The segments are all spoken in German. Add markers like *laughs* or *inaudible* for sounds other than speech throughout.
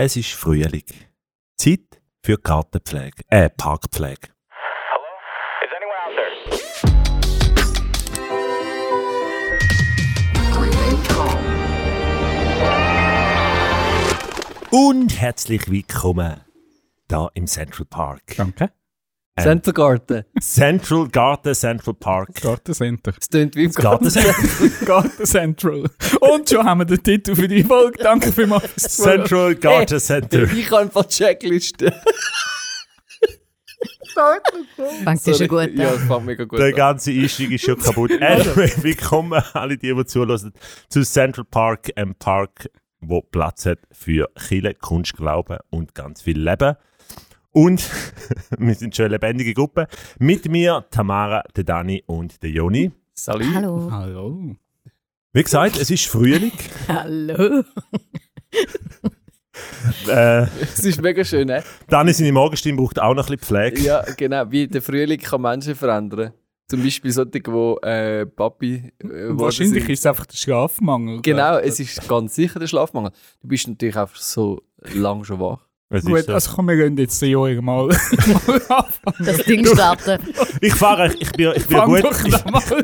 Es ist Frühling. Zeit für Gartenpflege, äh, Parkpflege. Hello? Is anyone out there? Und herzlich willkommen da im Central Park. Danke. Centergarten. Central Garten, Central Park. Gartencenter. Es klingt wie im Gartencenter. *laughs* Garten Central. Und schon haben wir den Titel für die Folge. Danke vielmals. Central Garten Center. Ich habe einfach die Checkliste. Fängt ja schon gut. Ja, fängt mega gut Der an. ganze Einstieg ist schon kaputt. *laughs* Anyway, willkommen alle die, die zuhören, zu Central Park, einem Park, wo Platz hat für Chile, Kunst, Glauben und ganz viel Leben. Und *laughs* wir sind schon eine lebendige Gruppe. Mit mir Tamara, der Dani und der Joni. Salut. Hallo. Hallo. Wie gesagt, es ist Frühling. *laughs* Hallo. *laughs* Äh, Es ist mega schön, ne? Dani, seine Morgenstimme braucht auch noch ein bisschen Pflege. Ja, genau. Wie der Frühling kann Menschen verändern. Zum Beispiel solche, die äh, Papi. Äh, Wahrscheinlich sind. ist es einfach der Schlafmangel. Genau, es ist ganz sicher der Schlafmangel. Du bist natürlich einfach so lang schon wach. Ist Gut, so. also komm, wir gehen jetzt den Jahr mal, *laughs* mal anfangen. Das Ding starten. ich fahre, ich, ich bin, ich bin Fang gut.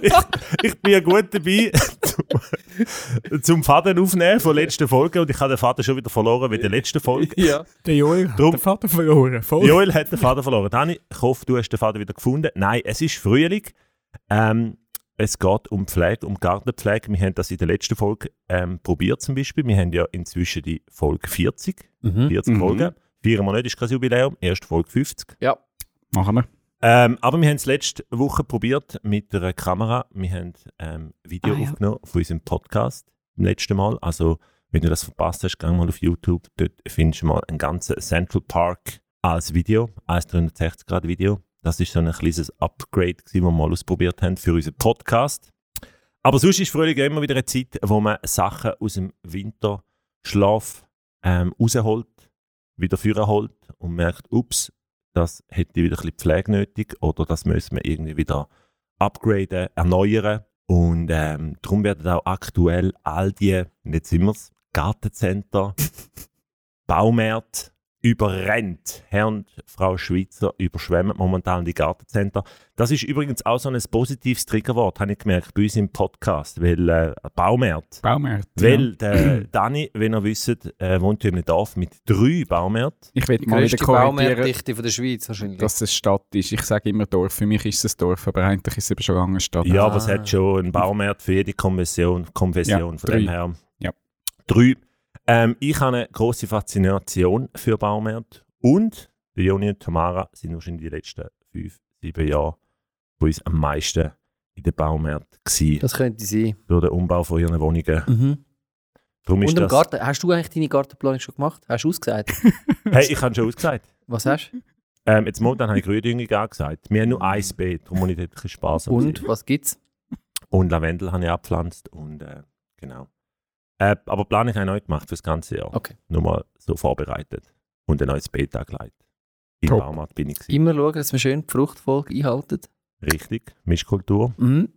Ich, an. ich bin gut dabei, zum, *laughs* zum Faden aufnehmen von letzten Folge und ich habe den Faden schon wieder verloren wie in der letzten Folge. Ja. Der Joel hat Drum- den Vater verloren. Voll. Joel hat den Faden verloren. Dani, ich hoffe, du hast den Faden wieder gefunden. Nein, es ist Frühling. Ähm, es geht um Pflege, um Gartenpflege. Wir haben das in der letzten Folge ähm, probiert zum Beispiel. Wir haben ja inzwischen die Folge 40. 40 Mhm. Folgen. Wir nicht, ist kein Jubiläum. Erst Folge 50. Ja. Machen wir. Ähm, aber wir haben es letzte Woche probiert mit einer Kamera. Wir haben ähm, Video Ah, ja. aufgenommen von unserem Podcast im letzten Mal. Also, wenn du das verpasst hast, geh mal auf YouTube. Dort findest du mal einen ganzen Central Park als Video, als 360-Grad-Video. Das ist so ein kleines Upgrade, das wir mal ausprobiert haben für unseren Podcast. Aber sonst ist Frühling immer wieder eine Zeit, wo man Sachen aus dem Winterschlaf ähm, rausholt, wieder vorholt und merkt, ups, das hätte wieder ein bisschen Pflege nötig oder das müssen wir irgendwie wieder upgraden, erneuern. Und ähm, darum werden auch aktuell all die, jetzt sind wir's, Gartencenter, *laughs* Baumärkte überrennt. Herr und Frau Schweizer überschwemmen momentan die Gartencenter. Das ist übrigens auch so ein positives Triggerwort, habe ich gemerkt, bei uns im Podcast, weil äh, Baumärkte. Baumärkte. Weil der Dani, wenn ihr wisst, äh, wohnt in einem Dorf mit drei Baumärkten. Ich Die mal wieder korrigieren, von der Schweiz wahrscheinlich. dass es Stadt ist. Ich sage immer Dorf. Für mich ist es ein Dorf, aber eigentlich ist es eben schon lange eine Stadt. Ja, Ah. aber es hat schon einen Baumarkt für jede Konfession, Konfession Ja, von dem drei. her. Ja. Drei. Ähm, ich habe eine große Faszination für Baumärkte und der Joni und Tamara sind wahrscheinlich die letzten fünf, sieben Jahre von uns am meisten in den Baumärkten gewesen, das könnte sein. durch den Umbau von ihren Wohnungen. Mhm. Darum Und im Garten, hast du eigentlich deine Gartenplanung schon gemacht? Hast du ausgesagt? *laughs* hey, ich habe schon ausgesagt. Was hast du? Ähm, jetzt momentan habe ich Gründüngung angesagt. Wir haben nur ein Beet, darum muss ich dort ein bisschen Spass haben. Und was gibt's? Und Lavendel habe ich abgepflanzt und äh, genau. Äh, aber habe ich neu gemacht für das ganze Jahr. Okay. Nur mal so vorbereitet und ein neues Beet angelegt. Im. Baumarkt bin ich gewesen. Immer schauen, dass wir schön die Fruchtfolge einhalten. Richtig, Mischkultur. Mhm.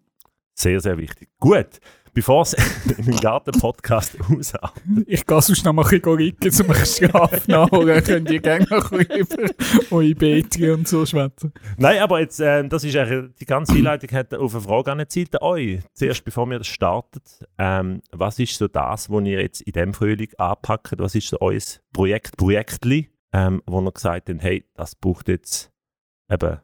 Sehr, sehr wichtig. Gut, bevor es *laughs* in den Garten-Podcast *laughs* ausartet. Ich gehe sonst noch mal ein bisschen liegen, um einen Schlaf nachholen. Könnt ihr gerne noch ein über eure Bete und so schwätzen. Nein, aber jetzt, äh, das ist eigentlich, die ganze Einleitung hat auf eine Frage an Zeit an euch. Zuerst, bevor wir das starten, ähm, was ist so das, was ihr jetzt in diesem Frühling anpackt? Was ist so euer Projekt, Projektli, ähm, wo ihr gesagt habt, hey, das braucht jetzt eben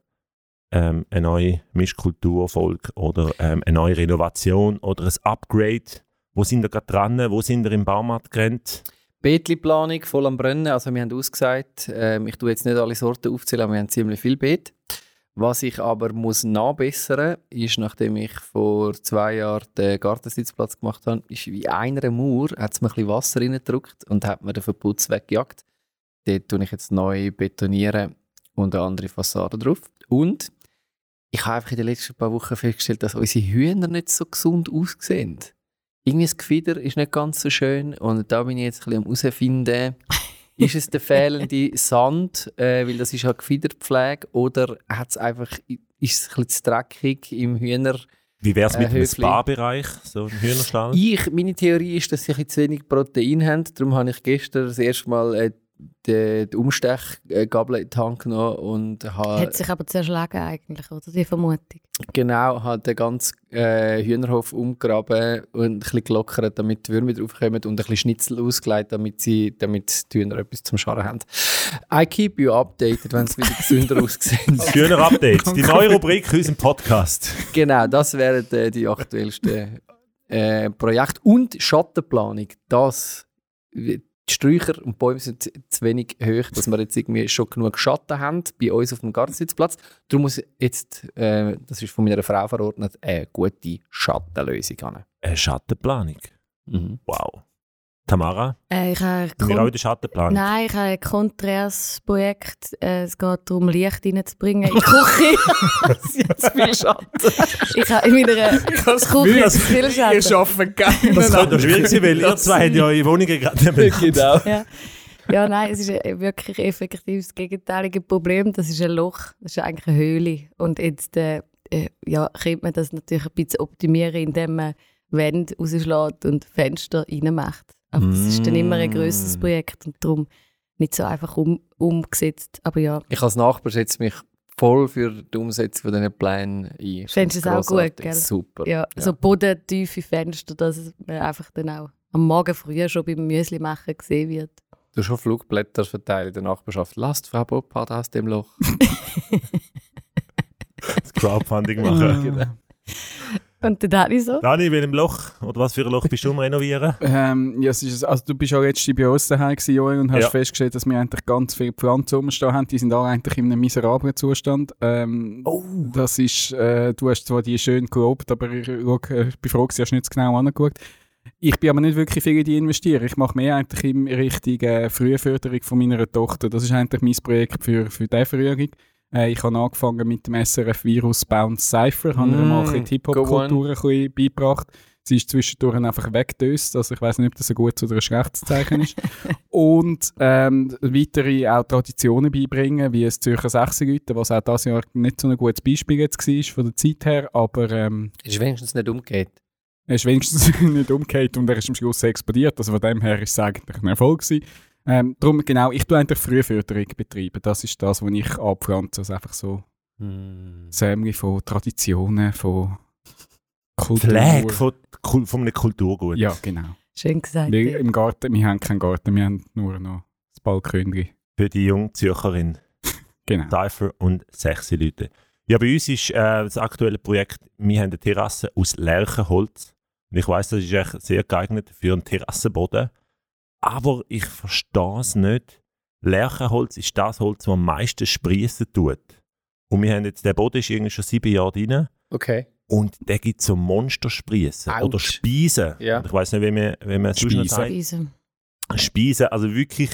ähm, eine neue Mischkulturfolge oder ähm, eine neue Renovation oder ein Upgrade? Wo sind ihr gerade dran? Wo sind ihr im Baumarkt gerannt? Beetli-Planung voll am Brennen. Also wir haben ausgesagt, ähm, ich tue jetzt nicht alle Sorten aufzählen, aber wir haben ziemlich viel Beet. Was ich aber muss nachbessern, ist, nachdem ich vor zwei Jahren den Gartensitzplatz gemacht habe, ist wie einer Mauer, hat es mir ein bisschen Wasser reingedrückt und hat mir den Verputz weggejagt. Dort tue ich jetzt neu betonieren und eine andere Fassade drauf. Und ich habe einfach in den letzten paar Wochen festgestellt, dass unsere Hühner nicht so gesund aussehen. Irgendwie das Gefieder ist nicht ganz so schön und da bin ich jetzt ein bisschen am herausfinden, *laughs* ist es der fehlende Sand, äh, weil das ist ja Gefiederpflege, oder hat es einfach, ist es ein bisschen zu dreckig im Hühner? Wie wäre es mit Äh, dem. Spa-Bereich, so im Hühnerstall? Ich, meine Theorie ist, dass sie ein bisschen zu wenig Protein haben, darum habe ich gestern das erste Mal äh, die, die Umstechgabel in die Hand genommen und habe Hat sich aber zerschlagen eigentlich, oder? Die Vermutung. genau hat den ganzen äh, Hühnerhof umgraben und ein bisschen gelockert, damit die Würmer draufkommen und ein bisschen Schnitzel ausgelegt, damit, sie, damit die Hühner etwas zum Scharen haben. I keep you updated, wenn es wieder *laughs* gesünder aussehen. Schöner Update. Die neue Rubrik in unserem Podcast. Genau, das wären äh, die aktuellsten äh, Projekte. Und Schattenplanung, das, die Sträucher und Bäume sind zu- wenig hoch, dass wir jetzt irgendwie schon genug Schatten haben bei uns auf dem Gartensitzplatz. Darum muss jetzt, äh, das ist von meiner Frau verordnet, eine gute Schattenlösung haben. Eine Schattenplanung. Wow. Tamara, Äh, ich habe wir auch in der Schattenplanung? Nein, ich habe ein konträres Projekt. Äh, es geht darum, Licht reinzubringen in die Küche. Sie hat zu viel Schatten. ich habe in meiner Küche zu viel Ihr Schatten. arbeitet gerne. Das könnte doch schwierig sein, weil ihr zwei habt ja eure Wohnungen gerade nebenan. genau. *laughs* Ja. ja, nein, es ist ein wirklich effektiv das gegenteilige Problem. Das ist ein Loch, das ist eigentlich eine Höhle. Und jetzt äh, äh, ja, könnte man das natürlich ein bisschen optimieren, indem man Wände rausschlägt und Fenster reinmacht. Aber das ist dann immer ein grösseres Mm. Projekt und darum nicht so einfach um, umgesetzt. Aber ja, Ich als Nachbar setze mich voll für die Umsetzung von diesen Plänen ein. Findest du es auch gut, gell? Super. ja, so bodentiefe Fenster, dass man einfach dann auch am Morgen früh schon beim Müsli machen gesehen wird. Du hast schon Flugblätter verteilt in der Nachbarschaft. Lasst Frau Boppard aus dem Loch. Das Crowdfunding machen. Genau. Und habe ich so. Dani, in welchem Loch oder was für ein Loch bist du am Renovieren? *laughs* Ähm, ja, es ist, also du bist ja letztens bei uns daheim gewesen, Joel, und hast Ja. festgestellt, dass wir eigentlich ganz viele Pflanzen rumstehen haben. Die sind alle eigentlich in einem miserablen Zustand. Ähm, Oh. Das ist, äh, du hast zwar die schön gelobt, aber ich, schau, äh, ich bin froh, hast du nicht so genau angeschaut. Ich bin aber nicht wirklich viel in die investieren. Ich mache mehr eigentlich in Richtung äh, Frühförderung von meiner Tochter. Das ist eigentlich mein Projekt für, für diese Frühling. Äh, ich habe angefangen mit dem SRF Virus Bounce Cypher. Habe ihr Mm, mal ein bisschen die go Hip-Hop-Kultur ein bisschen beigebracht. Sie ist zwischendurch einfach weggedöst. Also ich weiß nicht, ob das ein gutes oder ein schlechtes Zeichen ist. *laughs* Und ähm, weitere auch Traditionen beibringen, wie das Zürcher Sechsengüten, was auch dieses Jahr nicht so ein gutes Beispiel jetzt war von der Zeit her, aber ähm, Es ist wenigstens nicht umgekehrt. er ist wenigstens *laughs* nicht umgekehrt und er ist am Schluss explodiert. Also von dem her ist es eigentlich ein Erfolg gewesen. Ähm, darum, genau, ich tue eigentlich Frühförderung betreiben. Das ist das, was ich abpflanze. Also einfach so Sämli von Traditionen, von Kultur. Pflege von, von einem Kulturgut. Ja, genau. Schön gesagt. Wir, Im Garten, wir haben keinen Garten, wir haben nur noch das Balkönchen. Für die junge Zürcherin. *laughs* Genau. Cypher und sechs Leute. Ja, bei uns ist äh, das aktuelle Projekt, wir haben eine Terrasse aus Lärchenholz. Und ich weiß, das ist echt sehr geeignet für einen Terrassenboden. Aber ich verstehe es nicht. Lärchenholz ist das Holz, das am meisten sprießen tut. Und wir haben jetzt, der Boden ist irgendwie schon sieben Jahre drin. Okay. Und der gibt so Monstersprießen oder Speisen. Ja. Und Ich weiß nicht, wie man, wie man es sonst noch Speisen. sagt. Speisen. Speisen, also wirklich,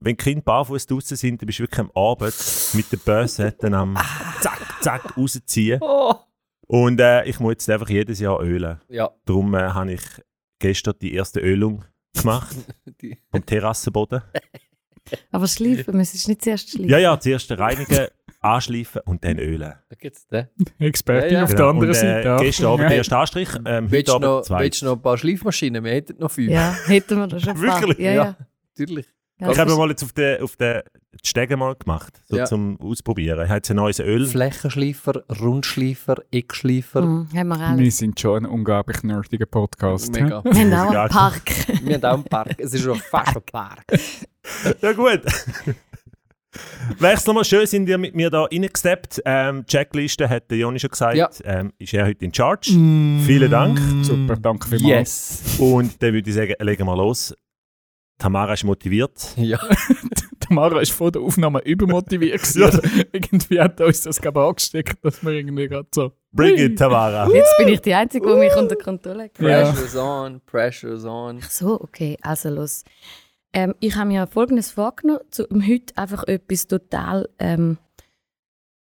wenn die Kinder barfuß draußen sind, dann bist du wirklich am Abend mit der Börse dann am zack, zack rausziehen. Oh. Und äh, ich muss jetzt einfach jedes Jahr ölen. Ja. Darum äh, habe ich gestern die erste Ölung gemacht *laughs* vom Terrassenboden. Aber schleifen, müsstest du nicht zuerst schleifen. Ja, ja, zuerst reinigen, *laughs* anschleifen und dann ölen. Da gibt's den. Expertin Ja, ja. auf der Genau. anderen und, Seite. äh, auch. gestern Abend Ja. der erste Anstrich, ähm, Willst heute du noch, Abend zwei. willst du noch ein paar Schleifmaschinen? Wir hätten noch fünf. Ja, hätten wir das schon *laughs* Wirklich? Ja, ja. Natürlich. Ja. Ich habe mal jetzt auf den auf den Stegen mal gemacht, so Ja. zum Ausprobieren. Ich habe jetzt ein neues Öl. Flächenschleifer, Rundschleifer, Eckschleifer. Mhm, haben wir Wir alles. sind schon ein unglaublich nerdiger Podcast. Mega. Wir haben auch einen Park. *laughs* Wir haben auch einen Park. Es ist schon fast ein Park. Ja, gut. Wechseln wir schön, sind ihr mit mir da reingesteppt. Ähm, Checkliste hat der Joni schon gesagt, Ja. ähm, ist er heute in Charge. Vielen Dank. Super, danke vielmals. Yes. Und dann würde ich sagen, legen wir los. Tamara ist motiviert. Ja. *laughs* Tamara ist vor der Aufnahme übermotiviert. Ja. Oder irgendwie hat uns das gerade angesteckt, dass wir irgendwie gerade so. Bring it, Tamara. *laughs* Jetzt bin ich die Einzige, die mich unter Kontrolle hat. Ja. Pressure's on, pressure's on. Ach so, okay, also los. Ähm, ich habe mir Folgendes vorgenommen, um heute einfach etwas total ähm,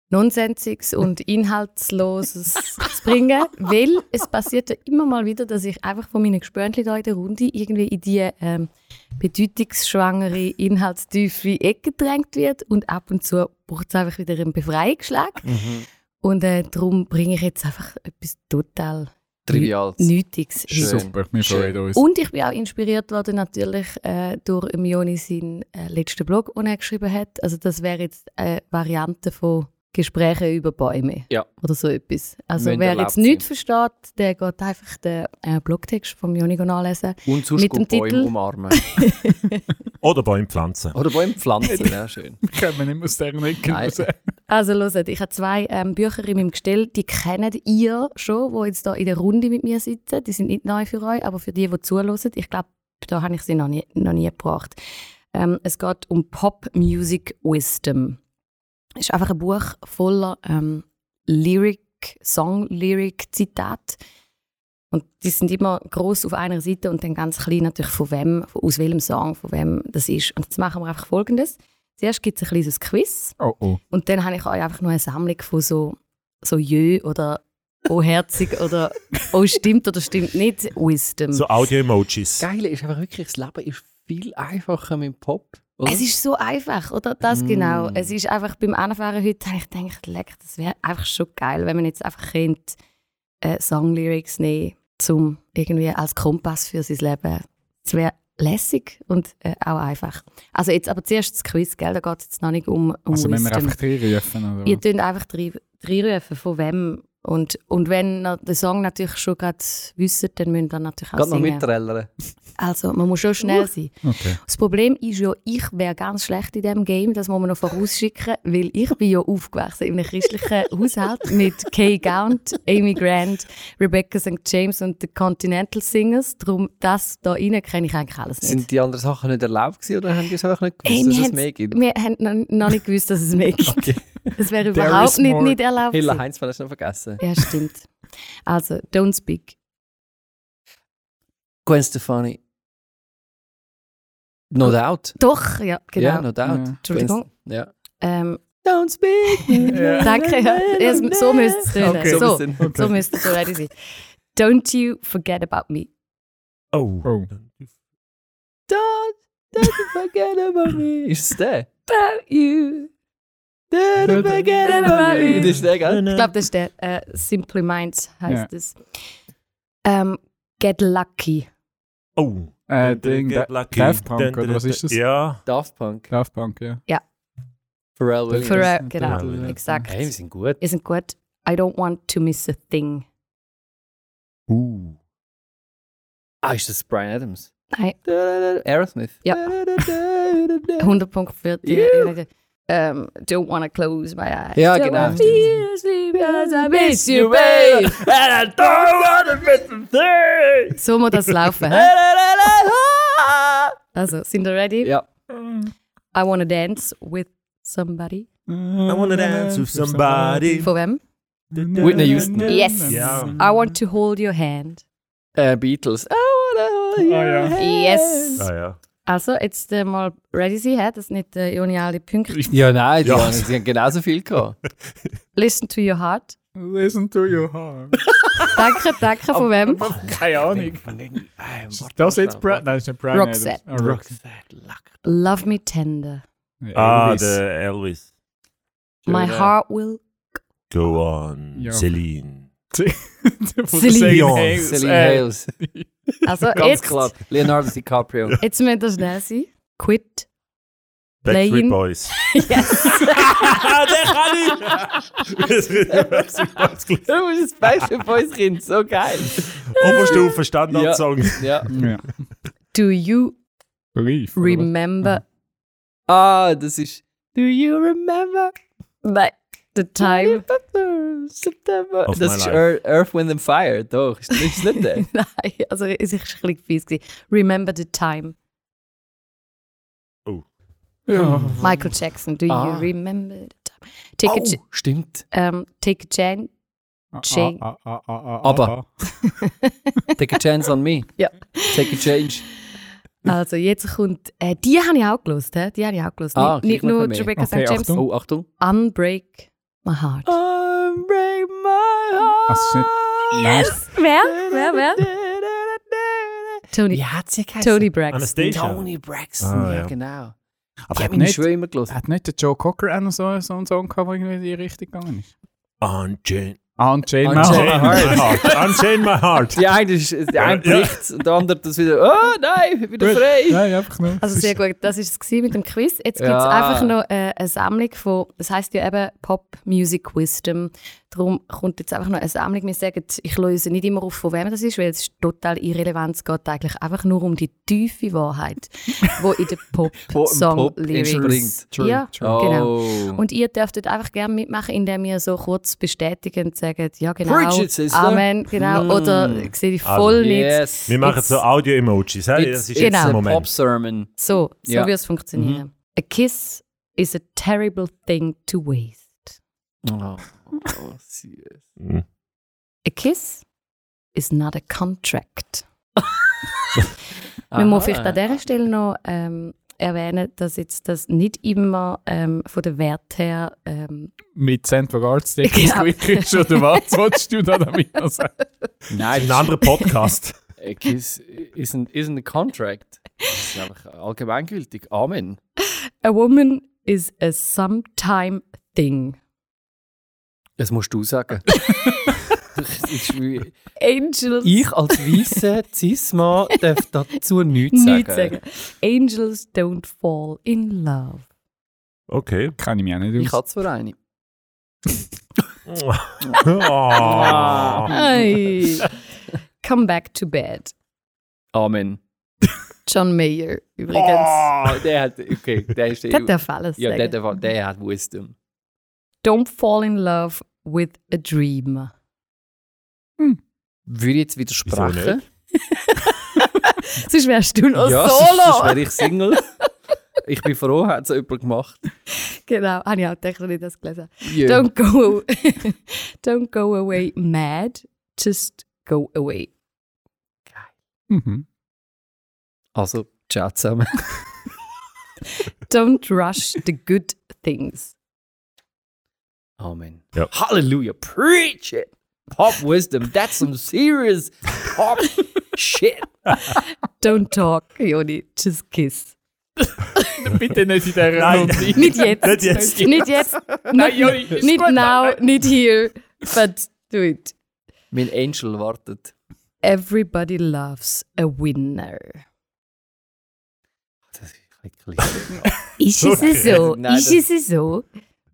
Nonsensiges und Inhaltsloses zu bringen, weil es passiert ja immer mal wieder, dass ich einfach von meinen Gespönchen da in der Runde irgendwie in die ähm, bedeutungsschwangere, inhaltstiefe Ecke gedrängt wird und ab und zu braucht es einfach wieder einen Befreiungsschlag. Mhm. Und äh, darum bringe ich jetzt einfach etwas total Trivial. Nötiges. Schön. Super, wir Schön. freuen uns. Und ich bin auch inspiriert worden natürlich äh, durch im Joni seinen äh, letzten Blog, den er geschrieben hat. Also das wäre jetzt eine Variante von Gesprächen über Bäume. Ja. Oder so etwas. Also Müssen wer jetzt nichts versteht, der geht einfach den äh, Blogtext vom Joni nachlesen. Und sonst Mit dem gut Bäume Titel- umarmen. *laughs* Oder Bäume pflanzen. Oder Bäume pflanzen, ja, schön. *laughs* Wir kommen nicht mehr aus dieser Ecke raus. Also hört, ich habe zwei ähm, Bücher in meinem Gestell, die kennt ihr schon, die jetzt da in der Runde mit mir sitzen. Die sind nicht neu für euch, aber für die, die zuhören, ich glaube, da habe ich sie noch nie, noch nie gebracht. Ähm, es geht um Pop Music Wisdom. Es ist einfach ein Buch voller ähm, Lyric, Song-Lyric-Zitate. Und die sind immer groß auf einer Seite und dann ganz klein natürlich von wem, aus welchem Song, von wem das ist. Und jetzt machen wir einfach Folgendes. Zuerst gibt es ein kleines Quiz. Oh oh. Und dann habe ich euch einfach nur eine Sammlung von so, so Jö oder Oh herzig oder Oh stimmt oder stimmt nicht Wisdom. So Audio-Emojis. Geile ist einfach wirklich, das Leben ist viel einfacher mit dem Pop. Oder? es ist so einfach, oder? Das Mm. genau. Es ist einfach beim Anfahren heute, habe ich gedacht, leck, das wäre einfach schon geil, wenn man jetzt einfach könnte, äh, Songlyrics nehmen, zum irgendwie als Kompass für sein Leben. Es wäre lässig und äh, auch einfach. Also jetzt aber zuerst das Quiz, gell? Da geht es jetzt noch nicht um, um Also wenn wir einfach reinrufen, oder? Ihr tönt einfach drei- reinrufen, von wem. Und, und wenn den Song natürlich schon gerade wisst, dann müsst ihr natürlich auch noch singen. mitträllern. Also man muss schon schnell sein. Okay. Das Problem ist ja, ich wäre ganz schlecht in diesem Game, das muss man noch vorausschicken, weil ich bin ja aufgewachsen in einem christlichen *laughs* Haushalt mit Kay Gaunt, Amy Grant, Rebecca St. James und den Continental Singers. Darum, das da rein kenne ich eigentlich alles nicht. Sind die anderen Sachen nicht erlaubt gewesen oder haben die es einfach nicht gewusst, Ey, dass wir es mehr gibt? Wir haben noch, noch nicht gewusst, dass es mehr *laughs* gibt. Okay. Das wäre überhaupt nicht, nicht erlaubt. Hilla. Heinz, hast du noch vergessen. Ja, stimmt. Also, don't speak. Gwen Stefani. No doubt. Doch, ja, genau. Ja, no doubt. Ja. Entschuldigung. Ja. Ähm, Don't speak. *laughs* Danke. Ja. So müsste es tönen. Okay. So, müsste es so müsste es ready sein. Don't you forget about me. Oh. Oh. Don't, don't forget about me. Ist es der? About you. Das ist der, gell? Ich glaube, das ist der. Äh, Simply Minds heißt Ja. es. Ähm, get lucky. Oh. Äh, Ding, Get lucky. Daft Punk, oder was ist das? Ja. Daft Punk. Daft Punk, ja. Pharrell Williams. Pharrell, genau. Ja. Exakt. Hey, wir sind gut. Wir sind gut. I don't want to miss a thing. Uh. Ah, ist das Brian Adams? Nein, Aerosmith. Ja. 100 Punkte für die. Yeah. Ähm, don't want to close my eyes. Ja, Don't genau. wanna feel because I miss you, babe. And I don't wanna miss a thing. So muss das laufen. Also, *laughs* sind ihr ready? Ja. I wanna dance with somebody. I wanna dance with somebody. Von wem? Whitney Houston. Yes. Ja. I want to hold your hand. Äh, Beatles. I wanna hold your Ah, ja. hand. Yes. Ah, ja. Also, jetzt äh, mal ready sein, hä? dass nicht äh, Joni alle Punkte. Ja, nein, die, Ja. Haben, die haben genauso viel gehabt. *laughs* Listen to your heart. Listen to your heart. *laughs* Danke, danke, von wem? Keine Ahnung. Ist das jetzt Brad? Nein, das ist nicht Brian Roxette. Ah, Roxette. Love me tender. Ah, Elvis. der Elvis. My heart will. Go on. Ja. Celine. *laughs* Celine Celine Dion. Hales. Celine Hales. Also, Ganz jetzt, klar. Leonardo DiCaprio. *laughs* jetzt müsst ihr schnell sein. Quit. Backstreet Playing. Boys. *laughs* Yes. *laughs* der kann ich! Du bist ein Backstreet Boys Kind, so geil. Oberstufe Standardsong. Ja. Ja. Do you Brief. remember Ah, das ist. Do you remember? Nein, the time? September. Of Das ist. Earth, Earth, Wind and Fire. Doch, ist ist nicht der? *laughs* Nein, also es ist ein bisschen fies. gewesen. Remember the time. Ja. Michael Jackson, do Ah. you remember the time? Take, a, Oh, ch- stimmt. ähm, take a chance. Ah, ah, ah, ah, ah, Aber. *laughs* Take a chance on me. Ja. Take a change. Also jetzt kommt, äh, die habe ich auch gelost, hä? die habe ich auch gelost. Ah, nicht, nicht nur. Rebecca Okay, St. James. Achtung. Oh, Achtung. Unbreak my heart. Unbreak my heart. Nicht- Nein. Yes! Wer? Wer, wer? Tony, Wie hat sie geheißen? Tony Braxton. Anastasia. Tony Braxton, Ah, ja, ja. genau. Aber Ich hat nicht, Schwimmer gelesen. hat nicht der Joe Cocker auch noch so, so einen Song gehabt, der irgendwie in die Richtung gegangen ist? On Unchain My Heart. *laughs* Heart. Unchain my heart. Die eine ist, der eine Ja. bricht und der andere das wieder, oh nein, wieder Gut. frei. Nein, einfach nur. Also sehr gut, das war es mit dem Quiz. Jetzt gibt es Ja. einfach noch äh, eine Sammlung von, das heißt ja eben Pop Music Wisdom. Darum kommt jetzt einfach noch eine Sammlung. Wir sagen, ich löse nicht immer auf, von wem das ist, weil es ist total irrelevant. Es geht eigentlich einfach nur um die tiefe Wahrheit, *laughs* die in im Pop-Song-Lyrics... Pop ja, genau. Oh. Und ihr dürftet einfach gerne mitmachen, indem ihr so kurz bestätigen und sagt, ja genau, Preach. Amen, genau, Mm. oder ich sehe dich Also, voll nicht. Yes. Wir machen Jetzt- so Audio-Emojis. It's, Das ist it's jetzt Genau. der Moment. Pop-Sermon. So, so Ja. wird es funktionieren. A kiss is a terrible thing to waste. Oh, oh, *laughs* süß. Mhm. A kiss is not a contract. Man muss vielleicht an dieser Stelle noch ähm, erwähnen, dass jetzt das nicht immer ähm, von der Wert her ähm, Mit Central Arts *laughs* Genau. Quick ist oder was wolltest du da damit noch sagen? Nein, Ein anderer Podcast. *laughs* A kiss isn't, isn't a contract. Das ist einfach allgemeingültig. Amen. A woman is a sometime thing. Das musst du sagen. *laughs* Das ist wie- Angels. ich als weißer Cis-Mann darf dazu nichts sagen. Nichts sagen. Angels don't fall in love. Okay. Kann ich mich auch nicht Ich aus. habe zwar eine. oh. Come back to bed. Amen. John Mayer übrigens. Oh, der hat, okay, der ist Der darf alles ja, der, sagen. der, der hat Wisdom. Don't fall in love with a dream. Würde ich jetzt widersprechen? *laughs* Sonst wärst du noch ja, sonst solo. wäre ich Single. Ich bin froh, hat es jemand gemacht. genau, habe ich auch gedacht, als ich das gelesen. Ja. Don't go, *laughs* don't go away mad, just go away. Mhm. Also, ciao zusammen. Don't rush the good things. Amen. Ja. Halleluja. Preach it. Pop wisdom. That's some serious pop shit. *laughs* Don't talk, Joni, just kiss. *laughs* Bitte nicht in dieser Nein. *laughs* Nicht jetzt. Nicht jetzt. Nicht jetzt. Nein, Joni, Nicht now, nicht here, but do it. Mein Angel wartet. Everybody loves a winner. Das ist ein bisschen- Ist es so? Nein, ist das- es so?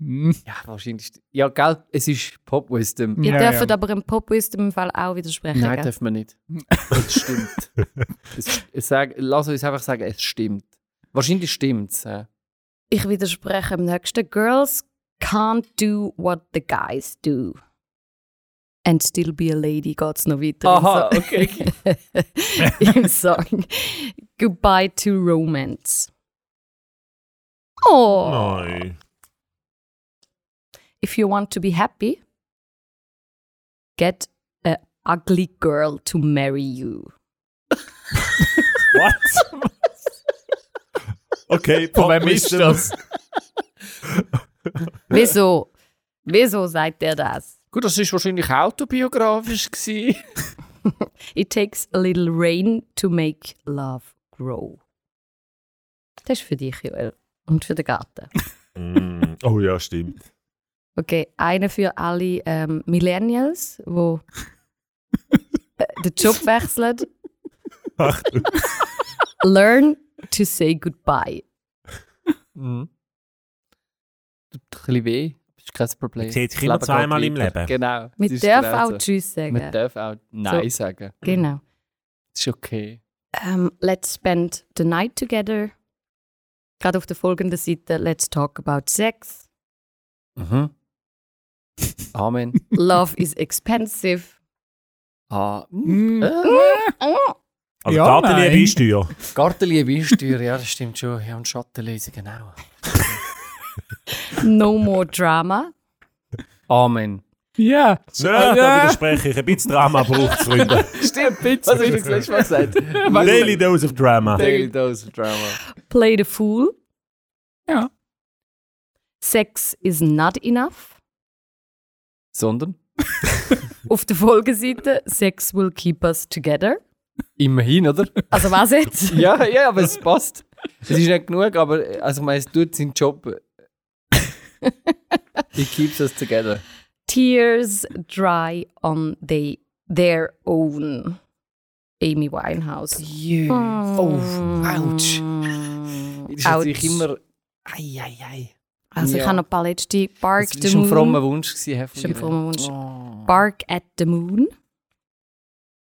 Mhm. ja, wahrscheinlich. Ja, gell, es ist Pop Wisdom. Ihr Ja, dürft ja. aber im Pop-Wisdom im Fall auch widersprechen. Nein, gell? dürfen wir nicht. *laughs* Das stimmt. es, es sag, lass uns einfach sagen, es stimmt. Wahrscheinlich stimmt es. Äh. Ich widerspreche im nächsten. Girls can't do what the guys do. And still be a lady geht's noch weiter. Aha, im okay. Song. *laughs* Im Song. Goodbye to romance. Oh. Nein. If you want to be happy, get a ugly girl to marry you. *laughs* What? *laughs* Okay, *laughs* Von wem ist das? Wieso? Wieso sagt er das? Gut, das war wahrscheinlich autobiografisch. Gewesen. It takes a little rain to make love grow. Das ist für dich, Joel. Und für den Garten. Mm, Oh ja, stimmt. Okay, eine für alle ähm, Millennials, wo äh, *laughs* den Job wechseln. Ach, du- Learn to say goodbye. Mhm. Tut ein bisschen weh. Ist kein Problem. Man sieht sich immer zweimal im. Leben. Genau. Man darf genau auch so. Tschüss sagen. Man darf auch Nein sagen. Genau. Das ist okay. Ähm, let's spend the night together. Gerade auf der folgenden Seite, let's talk about sex. Mhm. Amen. Love is expensive. Ah, Mhm. äh, Also Ja, Gartenliebe ist teuer. Gartenliebe Einsteuer, ja, das stimmt schon. Ja, und Schattenlesen, genau. No more drama. Amen. Ja. Ja, da widerspreche ich. Ein bisschen Drama braucht es, Freunde. *laughs* Stimmt, Was hast du das letzte Mal gesagt? *laughs* Daily Dose of Drama. Daily Dose of Drama. Play the fool. Ja. Sex is not enough. Sondern? Auf der Folgeseite, Sex will keep us together. Immerhin, oder? Also was jetzt? ja, ja, aber es passt. Es ist nicht genug, aber also, ich meine, es tut seinen Job. It keeps us together. Tears Dry on they, Their Own. Amy Winehouse. Jö. Oh, ouch. Das ist Ouch. natürlich immer. Eieiei. Also ich Ja. habe noch ein paar letzte Bark Das the war ein frommer Moon. Wunsch. gewesen, von Ist ein frommer Wunsch. Oh. Bark at the Moon.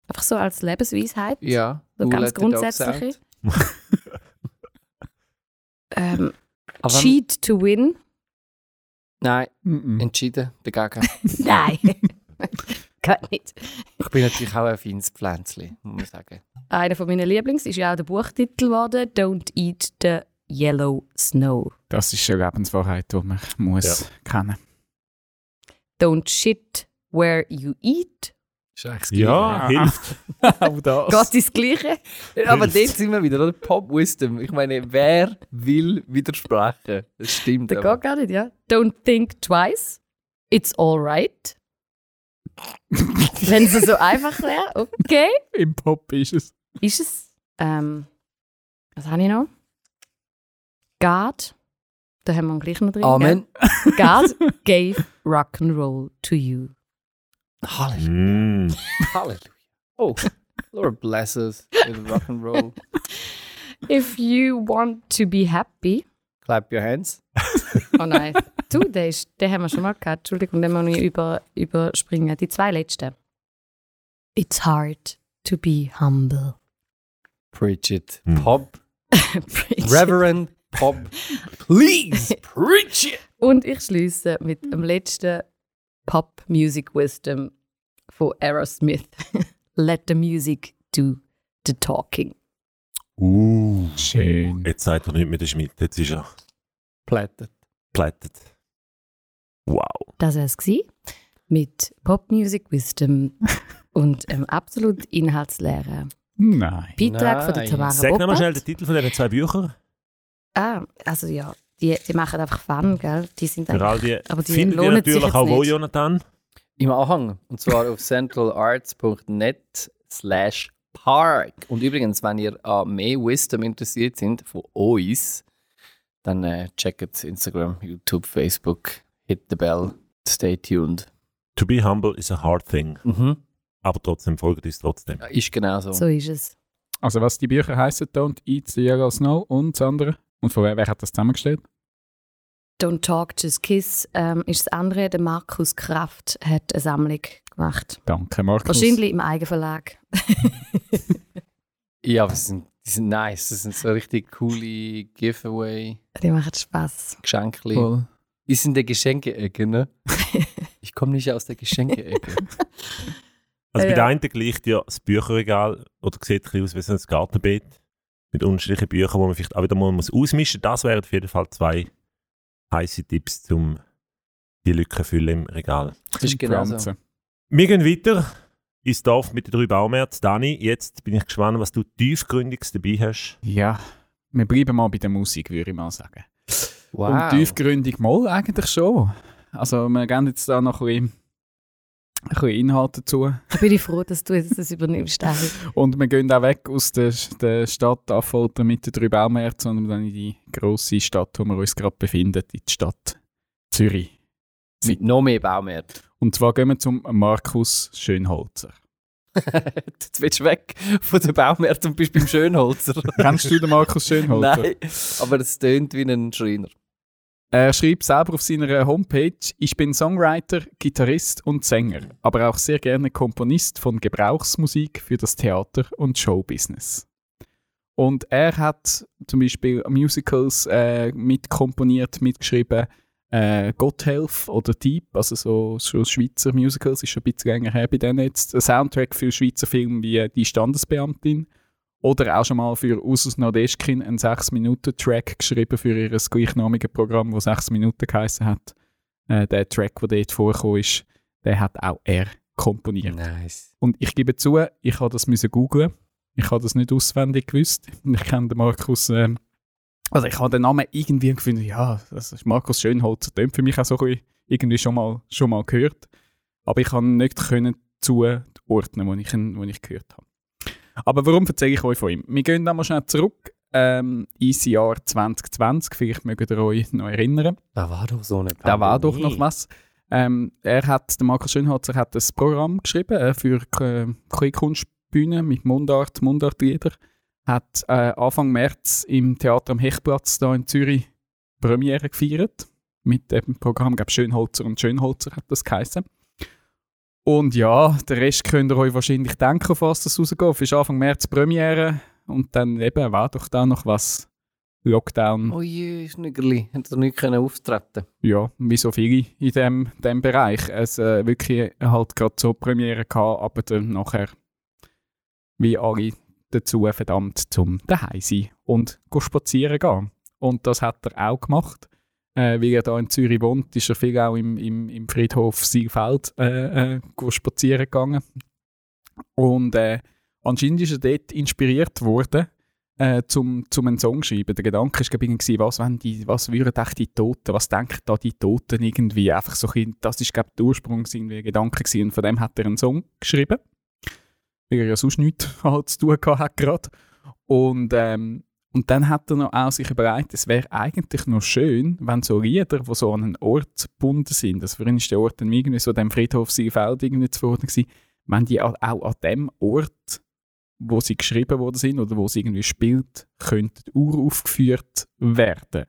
Einfach so als Lebensweisheit. Ja, So Who ganz grundsätzliche. out. *laughs* ähm, Cheat to win. Nein, Mhm. entschieden dagegen. *laughs* Nein. *laughs* Geht nicht. Ich bin natürlich auch ein feines Pflänzchen, muss man sagen. Einer von meinen Lieblings ist ja auch der Buchtitel geworden. Don't eat the yellow snow. Das ist eine Lebenswahrheit, die man muss kennen Don't shit where you eat. Ist eigentlich das Ja, hilft. *laughs* Auch das. *laughs* Geht ins Gleiche. Gleiche. Aber dort sind wir wieder, oder? Pop Wisdom. Ich meine, wer will widersprechen? Das stimmt. Das aber. geht gar nicht, ja. Don't think twice. It's alright. Wenn es so einfach wäre, okay. Im Pop ist es. Ist es. Ähm, was habe ich noch? God. Da haben wir ihn gleich noch drin. Amen. gell? God gave rock'n'roll to you. Halleluja. Mm. Halleluja. Oh, Lord bless us with Rock'n'Roll. *laughs* If you want to be happy. Clap your hands. Oh nein. du, den, ist, den haben wir schon mal gehabt. Entschuldigung, den muss ich über, überspringen. Die zwei letzten. It's hard to be humble. Preach it. Hm. Pop. *laughs* Preach. Reverend Pop. Please *laughs* preach it. Und ich schließe mit dem letzten Pop Music Wisdom von Aerosmith. *laughs* Let the music do the talking. Uh. Schön. Jetzt sagt er nicht mehr der Schmidt, jetzt ist er Plättet. plättet. Wow. Das war es mit Pop Music Wisdom *laughs* und einem absolut inhaltsleeren Nein. Beitrag von der Nein. Tamara Sag nochmal schnell den. Titel von diesen zwei Büchern. Ah, also ja, die, die machen einfach Fun, gell? Die sind Für all die aber die finden wir lohnen sich natürlich jetzt auch wo. Jonathan? Im Anhang. Und zwar auf *laughs* centralarts.net slash park. Und übrigens, wenn ihr an mehr Wisdom interessiert sind von uns, dann äh, checkt Instagram, YouTube, Facebook, hit the bell, stay tuned. To be humble is a hard thing. Mhm. Aber trotzdem folgt uns trotzdem. Ist genau so. So ist es. Also was die Bücher heißen, Don't Eat the Yellow Snow und das andere. Und von wer, wer hat das zusammengestellt? Don't Talk, Just Kiss ähm, ist das andere. Der Markus Kraft hat eine Sammlung gemacht. Danke, Markus. Wahrscheinlich im Eigenverlag. *laughs* Ja, aber sind, die sind nice. Das sind so richtig coole Giveaway, Die machen Spaß. Geschenke. Voll. Ist in der Geschenke-Ecke, ne? *laughs* ich komme nicht aus der Geschenke-Ecke. Also bei Ja. der einen gleicht ja das Bücherregal oder sieht ein bisschen aus wie so ein Gartenbeet mit unterschiedlichen Büchern, wo man vielleicht auch wieder mal muss ausmischen muss. Das wären auf jeden Fall zwei heiße Tipps, um die Lücken füllen im Regal. Das ist genau so. Wir gehen weiter ins Dorf mit den drei Baumärkten. Dani, jetzt bin ich gespannt, was du tiefgründiges dabei hast. Ja, wir bleiben mal bei der Musik, würde ich mal sagen. Wow. Und tiefgründig mal eigentlich schon. Also wir geben jetzt da noch ein bisschen, ein bisschen Inhalt dazu. Da bin ich froh, dass du jetzt das übernimmst. Und wir gehen auch weg aus der, der Stadt Affolter mit den drei Baumärkten, sondern dann in die grosse Stadt, wo wir uns gerade befinden, in die Stadt Zürich. Mit noch mehr Baumärkten. Und zwar gehen wir zum Markus Schönholzer. *laughs* Jetzt willst du weg von den Baumärkten und bist beim Schönholzer. Kennst du den Markus Schönholzer? *laughs* Nein, aber es tönt wie ein Schreiner. Er schreibt selber auf seiner Homepage, ich bin Songwriter, Gitarrist und Sänger, aber auch sehr gerne Komponist von Gebrauchsmusik für das Theater und Showbusiness. Und er hat zum Beispiel Musicals äh, mitkomponiert, mitgeschrieben, äh, Gotthelf oder Deep, also so, so Schweizer Musicals, ist schon ein bisschen länger her bei denen jetzt. Ein Soundtrack für Schweizer Filme wie äh, Die Standesbeamtin. Oder auch schon mal für Usus Nordeskin einen 6-Minuten-Track geschrieben für ihr gleichnamige Programm, das 6 Minuten geheißen hat. Äh, der Track, der dort vorgekommen ist, den hat auch er komponiert. Nice. Und ich gebe zu, ich habe das müssen googlen. Ich habe das nicht auswendig gewusst. Ich kenne den Markus. Ähm, also ich habe den Namen irgendwie gefunden, ja, das ist Markus Schönholzer. Tönt für mich auch so ein bisschen irgendwie schon mal, schon mal gehört. Aber ich kann nicht können zuordnen, wo ich ihn, wo ich gehört habe. Aber warum erzähle ich euch von ihm? Wir gehen dann mal schnell zurück ähm, ins Jahr 2020. Vielleicht mögt ihr euch noch erinnern. Da war doch so eine Da war doch Pandemie. noch was. Ähm, er hat, der Markus Schönholzer hat ein Programm geschrieben äh, für äh, Kunstbühne mit Mundart, Mundartlieder. Hat äh, Anfang März im Theater am Hechtplatz da in Zürich Premiere gefeiert. Mit dem Programm, glaube Schönholzer und Schönholzer hat das geheißen. Und ja, der Rest könnt ihr euch wahrscheinlich denken, was das rausgeht. Ist Anfang März Premiere und dann eben war doch da noch was Lockdown. Oh je, Schnüggerli, hat er nicht können auftreten Ja, wie so viele in dem, dem Bereich. Es äh, wirklich halt gerade so Premiere gehabt, aber dann nachher wie alle dazu verdammt zum daheim sein und spazieren gehen. Und das hat er auch gemacht. Äh, weil er da in Zürich wohnt, ist er viel auch im, im, im Friedhof Sielfeld äh, äh, spazieren gegangen. Und äh, anscheinend ist er dort inspiriert worden äh, zum, zum einen Song zu schreiben. Der Gedanke war, glaube was, wenn die, was würden die Toten, was denken da die Toten irgendwie? Einfach so ein, das ist, glaube der Ursprung irgendwie Gedanke gewesen. Und von dem hat er einen Song geschrieben. Weil er ja sonst nichts *laughs* halt zu tun hat gerade. Und, ähm, und dann hat er noch auch sich überlegt, es wäre eigentlich noch schön, wenn so Lieder, die so an einen Ort gebunden sind, also vorhin ist der Ort dann irgendwie so dem Friedhof Seefeld irgendwie zu worden gewesen, wenn die auch an dem Ort wo sie geschrieben worden sind oder wo sie irgendwie spielt, könnten uraufgeführt werden.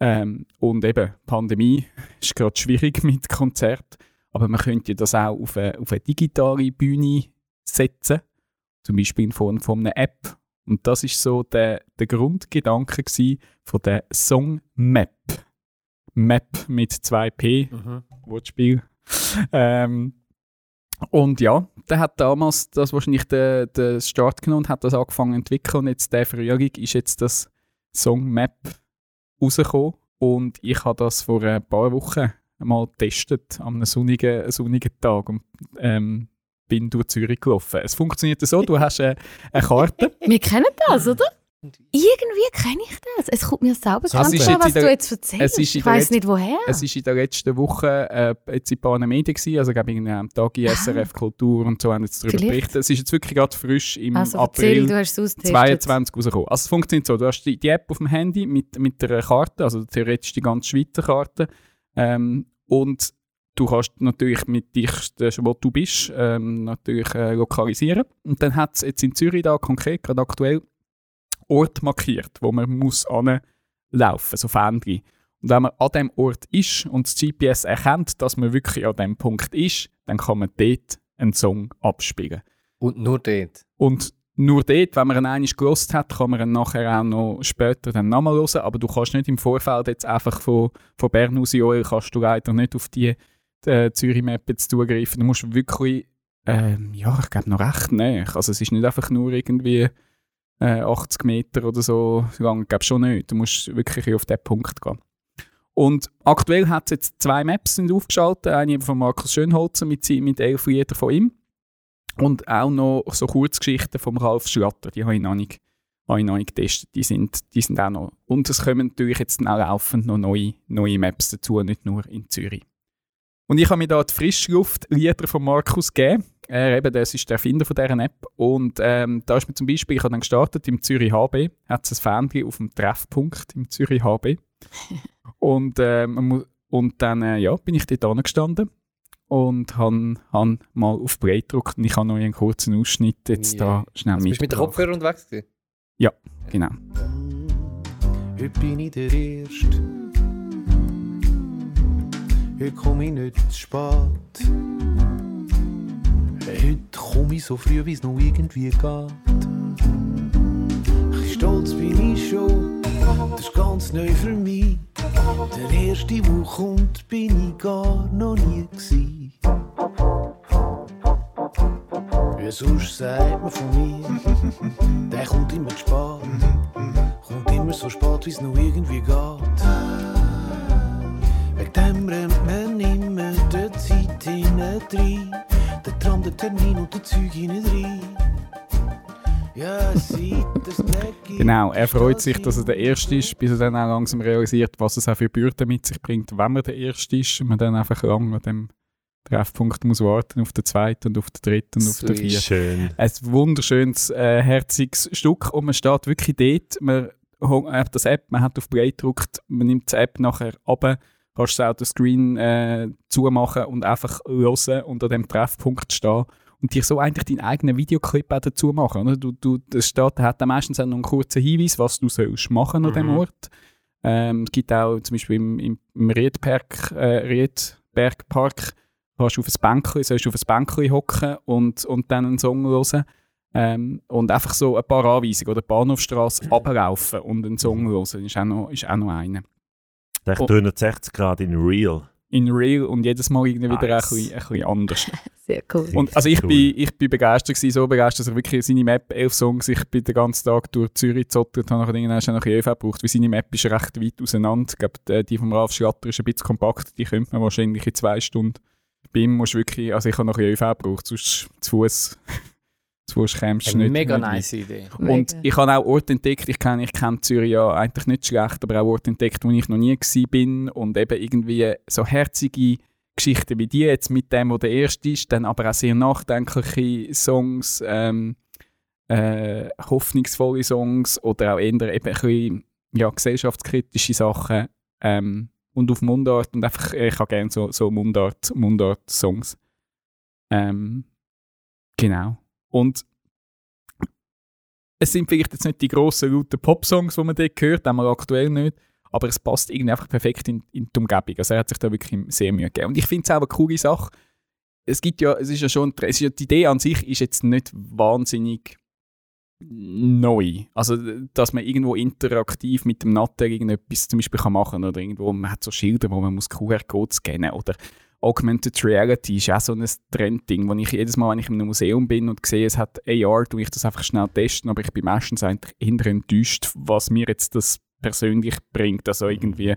Ähm, und eben, Pandemie *laughs* ist gerade schwierig mit Konzert, aber man könnte das auch auf eine, auf eine digitale Bühne setzen, zum Beispiel in Form von einer App. Und das ist so der, der Grundgedanke von der Song Map. Map mit 2P, mhm. Wortspiel. ähm, und ja, der hat damals das wahrscheinlich den, den Start genommen und hat das angefangen zu entwickeln. Und jetzt der Frühling ist jetzt das Song Map rausgekommen. Und ich habe das vor ein paar Wochen mal getestet, an einem sonnigen, sonnigen Tag. Und ähm, bin durch Zürich gelaufen. Es funktioniert so, du hast eine, eine Karte. *laughs* Wir kennen das, oder? Irgendwie kenne ich das. Es kommt mir selber so, ganz vor, was der, du jetzt erzählst. Ich weiß nicht woher. Es war in der letzten Woche äh, jetzt in ein paar Medien, gewesen, also glaube ich am Tag in SRF Kultur und so haben jetzt darüber berichtet. Es ist jetzt wirklich gerade frisch im also, April erzähl, 22 rausgekommen. Also es funktioniert so, du hast die, die, App auf dem Handy mit, mit der Karte, also theoretisch die ganze Schweizer Karte ähm, und du kannst natürlich mit dich, wo du bist, ähm, natürlich äh, lokalisieren. Und dann hat es jetzt in Zürich da konkret, gerade aktuell, Ort markiert, wo man muss laufen, so Fähnchen. Und wenn man an dem Ort ist und das GPS erkennt, dass man wirklich an dem Punkt ist, dann kann man dort einen Song abspielen. Und nur dort? Und nur dort, wenn man ihn einmal gelost hat, kann man ihn nachher auch noch später dann nochmal hören. Aber du kannst nicht im Vorfeld jetzt einfach von, von Bern aus Joel, kannst du leider nicht auf die äh, Zürich-Map zugreifen. Du musst wirklich, ähm, ja, ich glaube noch recht näher. Also es ist nicht einfach nur irgendwie äh, 80 Meter oder so lang, glaube schon nicht. Du musst wirklich auf diesen Punkt gehen. Und aktuell hat es jetzt zwei Maps sind aufgeschaltet, eine von Markus Schönholzer mit, mit elf Liedern von ihm und auch noch so Kurzgeschichten von Ralf Schlatter, die habe ich noch nicht, habe ich noch nicht getestet, die sind, die sind auch noch. Und es kommen natürlich jetzt auch laufend noch neue, neue Maps dazu, nicht nur in Zürich. Und ich habe mir da die Frischluft-Lieder von Markus gegeben. Er eben, das ist der Erfinder von dieser App. Und ähm, da ist mir zum Beispiel, ich habe dann gestartet im Zürich HB, hat es ein Fähnchen auf dem Treffpunkt im Zürich HB. *laughs* und, ähm, und dann äh, ja, bin ich dort angestanden und habe hab mal auf Play gedrückt und ich habe noch einen kurzen Ausschnitt jetzt yeah. da schnell also mit. Bist du mit dem Kopfhörer unterwegs gewesen? Ja, genau. Heute bin ich der Erste. Heute komme ich nicht zu spät. Heute komme ich so früh, wie es noch irgendwie geht. Ein stolz bin ich schon, das ist ganz neu für mich. Der erste, der kommt, bin ich gar noch nie gewesen. Wie sonst sagt man von mir, der kommt immer zu spät. Kommt immer so spät, wie es noch irgendwie geht. Dem rennt man immer der Zeit hinein der Tram, der Termin und der Zeug hinein. Ja, sieht das Genau, er freut sich, dass er der Erste ist, bis er dann auch langsam realisiert, was es auch für Bürden mit sich bringt, wenn man der Erste ist und man dann einfach lang an dem Treffpunkt muss warten auf den zweiten und auf den dritten und auf den vierten. Schön. Ein wunderschönes, äh, herziges Stück und man steht wirklich dort, man hat das App, man hat auf Play gedrückt, man nimmt die App nachher ab kannst du das Autoscreen äh, zumachen und einfach hören und an dem Treffpunkt stehen und dir so eigentlich deinen eigenen Videoclip auch dazu machen. Oder? Du, du, das steht, hat dann meistens auch noch einen kurzen Hinweis, was du sollst machen an dem Mhm. Ort. Ähm, es gibt auch zum Beispiel im, im, im Riedberg, äh, Riedbergpark, kannst du auf ein Bänkchen, sollst du auf ein Bänkchen hocken und, und dann einen Song hören. Ähm, und einfach so ein paar Anweisungen oder Bahnhofstrasse ablaufen und einen Song hören, ist auch noch, ist auch noch einer. Echt Oh. 360 Grad in real. In real und jedes Mal irgendwie wieder Nice. ein, bisschen, ein bisschen anders. *laughs* Sehr cool. Und also ich, Cool. bin, ich bin begeistert gewesen, so begeistert, dass er wirklich seine Map, elf Songs, ich bin den ganzen Tag durch Zürich gezottert, habe nachher irgendwann noch ÖV gebraucht, weil seine Map ist recht weit auseinander. Ich glaube, die, die vom Ralf Schlatter ist ein bisschen kompakt, die könnte man wahrscheinlich in zwei Stunden. Bei ihm musst du wirklich, also ich habe noch ÖV gebraucht, sonst zu Fuß, Eine nicht. mega nice Idee. Und Mega. ich habe auch Orte entdeckt, ich kenne ich kenn Zürich ja eigentlich nicht schlecht, aber auch Orte entdeckt, wo ich noch nie bin und eben irgendwie so herzige Geschichten wie die jetzt mit dem, wo der erste ist, dann aber auch sehr nachdenkliche Songs, ähm, äh, hoffnungsvolle Songs oder auch eher eben ein bisschen, ja, gesellschaftskritische Sachen ähm, und auf Mundart und einfach, ich habe gerne so, so Mundart, Mundart-Songs. Ähm, genau. Und es sind vielleicht jetzt nicht die grossen, lauten Pop-Songs, die man dort hört, einmal aktuell nicht, aber es passt irgendwie einfach perfekt in, in die Umgebung. Also er hat sich da wirklich sehr Mühe gegeben. Und ich finde es auch eine coole Sache. Es gibt ja, es ist ja schon, es ist ja, die Idee an sich ist jetzt nicht wahnsinnig neu. Also, dass man irgendwo interaktiv mit dem Natter irgendetwas zum Beispiel kann machen oder irgendwo, man hat so Schilder, wo man muss QR-Codes scannen oder Augmented Reality ist auch so ein Trendding, wo ich jedes Mal, wenn ich in einem Museum bin und sehe, es hat AR, tue ich das einfach schnell testen, aber ich bin meistens eigentlich eher enttäuscht, was mir jetzt das persönlich bringt. Also irgendwie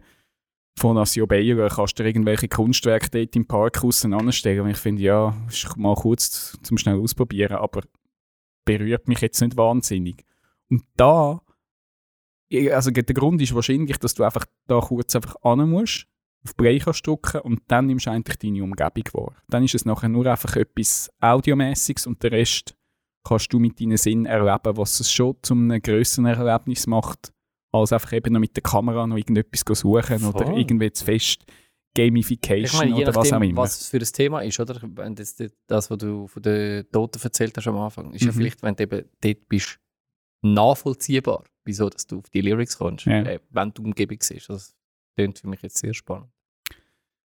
von Asio Bayer kannst du irgendwelche Kunstwerke dort im Park auseinanderstellen und ich finde, ja, ist mal kurz zum schnell ausprobieren, aber berührt mich jetzt nicht wahnsinnig. Und da, also der Grund ist wahrscheinlich, dass du einfach da kurz einfach an musst, auf Play kannst drücken und dann nimmst du eigentlich deine Umgebung wahr. Dann ist es nachher nur einfach etwas Audiomäßiges und den Rest kannst du mit deinen Sinn erleben, was es schon zu einem grösseren Erlebnis macht, als einfach eben noch mit der Kamera noch irgendetwas suchen oder Voll. irgendwie zu fest Gamification meine, oder was auch nachdem, immer. was es für ein Thema ist, oder? Wenn das, das, was du von den Toten erzählt hast am Anfang, ist ja Mhm. vielleicht, wenn du eben dort bist, nachvollziehbar, wieso dass du auf die Lyrics kommst, Ja. äh, wenn du Umgebung siehst. Das klingt für mich jetzt sehr spannend.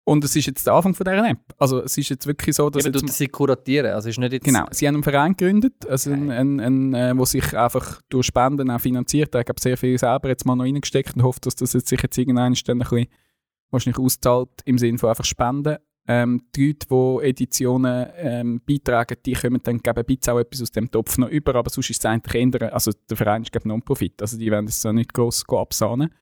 Und es ist jetzt der Anfang von dieser App. Also es ist jetzt wirklich so, dass Eben, jetzt du sie kuratieren, also ist nicht jetzt... Genau, sie haben einen Verein gegründet, also Okay. ein, ein, ein, äh, wo sich einfach durch Spenden auch finanziert. Ich habe sehr viel selber jetzt mal noch reingesteckt und hoffe, dass das jetzt sich jetzt irgendwann dann ein bisschen wahrscheinlich auszahlt im Sinne von einfach Spenden. Ähm, die Leute, die Editionen ähm, beitragen, die kommen dann geben ein bisschen auch etwas aus dem Topf noch über, aber sonst ist es eigentlich eher, also der Verein ist glaube ich Non-Profit, also die werden es so nicht gross absahnen.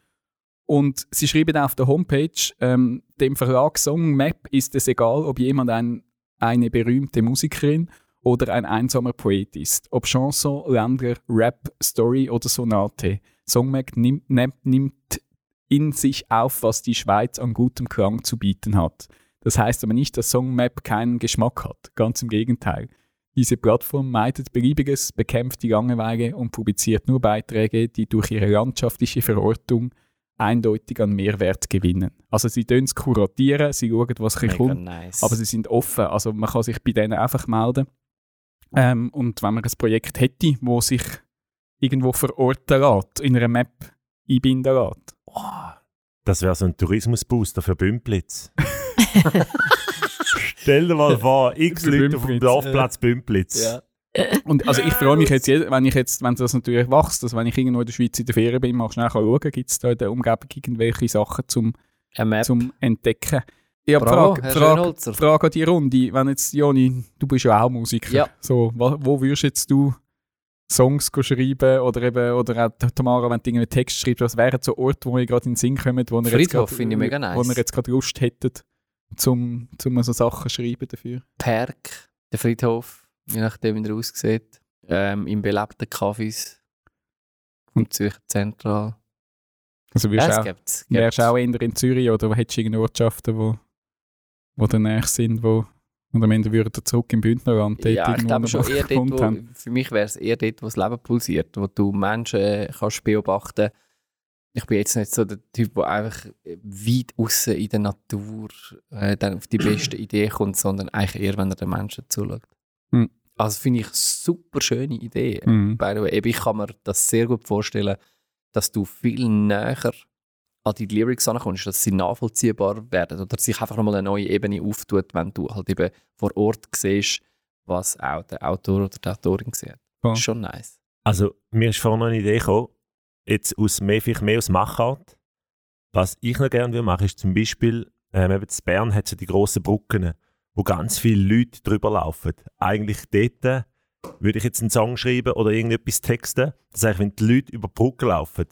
Und sie schreiben auf der Homepage, ähm, dem Verlag Song Map ist es egal, ob jemand ein, eine berühmte Musikerin oder ein einsamer Poet ist. Ob Chanson, Länder, Rap, Story oder Sonate. Songmap nimmt, nimmt, nimmt in sich auf, was die Schweiz an gutem Klang zu bieten hat. Das heißt aber nicht, dass Songmap keinen Geschmack hat. Ganz im Gegenteil. Diese Plattform meidet Beliebiges, bekämpft die Langeweile und publiziert nur Beiträge, die durch ihre landschaftliche Verortung eindeutig an Mehrwert gewinnen. Also sie tun es kuratieren, sie schauen, was Mega kommt. nice. Aber sie sind offen, also man kann sich bei denen einfach melden. Ähm, und wenn man ein Projekt hätte, wo sich irgendwo verorten lässt, in einer Map einbinden lässt. Das wäre so ein Tourismusbooster für Bümplitz. *laughs* Stell dir mal vor, x Leute auf dem Bümplitz. Dorfplatz Bümplitz. ja. Und also ich freue mich jetzt, wenn ich jetzt, wenn das natürlich wächst, dass wenn ich irgendwo in der Schweiz in der Ferien bin, mal schnell schauen, gibt es da in der Umgebung irgendwelche Sachen zum, zum Entdecken. Ja, Bravo, Frage, Herr Frage. Frage an die Runde, wenn jetzt, Joni, du bist ja auch Musiker, Ja. so, wo, wo würdest jetzt du Songs go schreiben oder eben, oder auch Tamara, wenn du irgendeinen Text schreibst, was wären so Orte, wo ihr gerade in den Sinn kommt, wo ihr jetzt Friedhof gerade- finde ich mega wo nice. ihr jetzt gerade Lust hättet, zum, zum so Sachen schreiben dafür? Perk, der Friedhof, je nachdem, wie er aussieht. Ähm, Im belebten Cafés. Und Zürcher Zentral. Also Ja, wirst du auch, gibt's. wärst du gibt's. auch eher in Zürich oder hättest du irgendeine Ortschaften, wo, wo dir näher sind, wo und am Ende würdet ihr zurück im Bündnerland dort Ja, ich glaube schon eher dort, wo, haben? für mich wäre es eher dort, wo das Leben pulsiert, wo du Menschen äh, kannst beobachten ich bin jetzt nicht so der Typ, der einfach weit außen in der Natur äh, dann auf die beste *clears throat* Idee kommt, sondern eigentlich eher, wenn er den Menschen zuschaut. Hm. Also finde ich super schöne Idee. Mhm. By the way, eben, ich kann mir das sehr gut vorstellen, dass du viel näher an die Lyrics ankommst, dass sie nachvollziehbar werden oder sich einfach nochmal eine neue Ebene auftut, wenn du halt eben vor Ort siehst, was auch der Autor oder die Autorin sieht. Ist schon nice. Also, mir ist vorhin noch eine Idee gekommen, jetzt aus mehr, vielleicht mehr aus Machart. Was ich noch gerne machen ist zum Beispiel, ähm, eben in Bern hat es ja die grossen Brücken, wo ganz viele Leute drüber laufen. Eigentlich dort äh, würde ich jetzt einen Song schreiben oder irgendetwas texten, dass eigentlich, wenn die Leute über die Brücke laufen,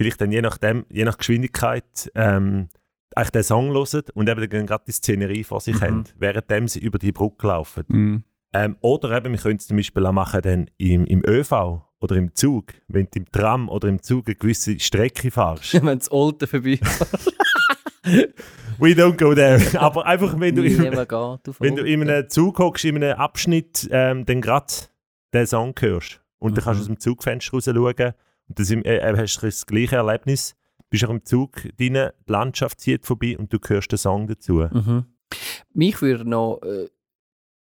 vielleicht dann je nachdem, je nach Geschwindigkeit, ähm, eigentlich den Song hören und eben dann gerade die Szenerie vor sich Mhm. haben, währenddem sie über die Brücke laufen. Mhm. Ähm, oder eben, wir können es zum Beispiel auch machen dann im, im ÖV oder im Zug. Wenn du im Tram oder im Zug eine gewisse Strecke fährst. *laughs* wenn das Alte vorbei *laughs* We don't go there. *laughs* Aber einfach, wenn du, in, wenn du in einem Zug hockst, in einem Abschnitt, ähm, dann gerade den Song hörst. Und dann kannst du Mhm. aus dem Zugfenster raus schauen. Und das, im- äh, hast du das gleiche Erlebnis. Bist auch im Zug drin, die Landschaft zieht vorbei und du hörst den Song dazu. Mhm. Mich würde noch äh,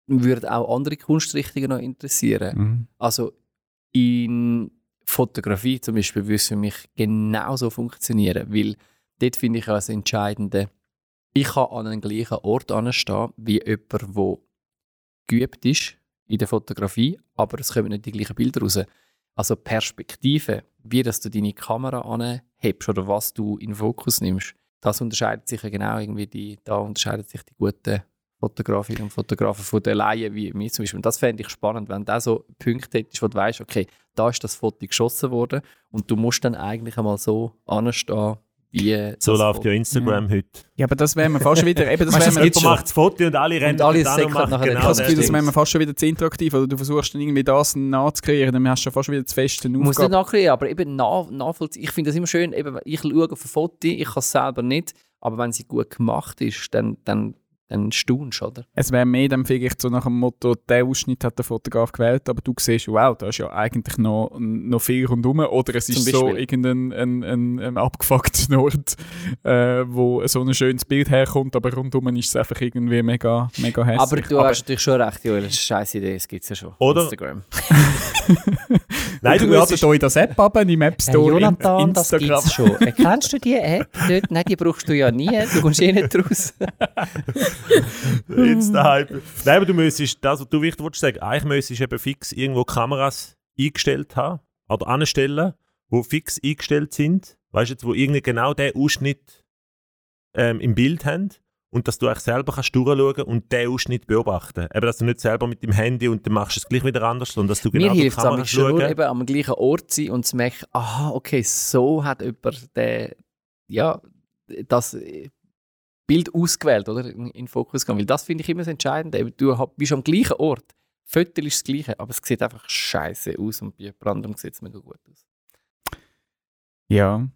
würde auch andere Kunstrichtungen noch interessieren. Mhm. Also in Fotografie zum Beispiel würde es für mich genauso funktionieren, weil dort finde ich auch das Entscheidende, ich kann an einem gleichen Ort anstehen wie jemand, der geübt ist in der Fotografie, aber es kommen nicht die gleichen Bilder raus. Also Perspektive, wie dass du deine Kamera anhebst oder was du in den Fokus nimmst, das unterscheidet sich ja genau irgendwie, die, da unterscheiden sich die guten Fotografinnen und Fotografen von den Laien wie mir zum Beispiel. Und das fände ich spannend, wenn du so Punkte hättest, wo du weißt, okay, da ist das Foto geschossen worden und du musst dann eigentlich einmal so anstehen, wie So läuft Foto- ja Instagram heute. Ja, aber das wären wir fast wieder. Eben, das Weißt wir jetzt macht das Foto und alle rennen alle dann nachher Ich genau habe das Gefühl, das wären wir fast schon wieder zu interaktiv. Oder du versuchst dann irgendwie das nachzukreieren, dann hast du schon fast wieder zu feste muss nicht Aufgabe. nachkriegen, aber eben nach, nachvollziehen. Ich finde das immer schön, eben, ich schaue auf ein Foto, ich kann es selber nicht, aber wenn sie gut gemacht ist, dann, dann, dann staunst oder? Es wäre mehr dann vielleicht so nach dem Motto, der Ausschnitt hat der Fotograf gewählt, aber du siehst, wow, da ist ja eigentlich noch, noch viel rundherum. Oder es ist so irgendein ein, ein, ein abgefuckter *laughs* Ort, äh, wo so ein schönes Bild herkommt, aber rundherum ist es einfach irgendwie mega, mega hässlich. Aber du hast natürlich schon recht, Joel, das ist eine scheiß Idee, das gibt es ja schon. Oder- Instagram. *laughs* *laughs* Nein, du ladet euch das App ab im App Store, in, Instagram. schon. Kennst du die App? Dort, nein, die brauchst du ja nie, du kommst eh nicht raus. Jetzt der Hype. Nein, aber du müsstest, das, was du wichtig willst sagen, eigentlich müsstest du eben fix irgendwo Kameras eingestellt haben oder anstellen, wo fix eingestellt sind, weißt du, jetzt, wo irgendwie genau den Ausschnitt ähm, im Bild haben und dass du eigentlich selber kannst durchschauen und den Ausschnitt beobachten. Eben, dass du nicht selber mit dem Handy und dann machst du es gleich wieder anders, sondern dass du genau Mir hilft es nur eben am gleichen Ort sein und zu merken, aha, okay, so hat jemand den, ja, das äh, Bild ausgewählt, oder? In, in den Fokus gegangen. Weil das finde ich immer das Entscheidende. Eben, Du bist am gleichen Ort. Foto ist das Gleiche, aber es sieht einfach scheiße aus und bei Brandung sieht es mega gut aus. Ja.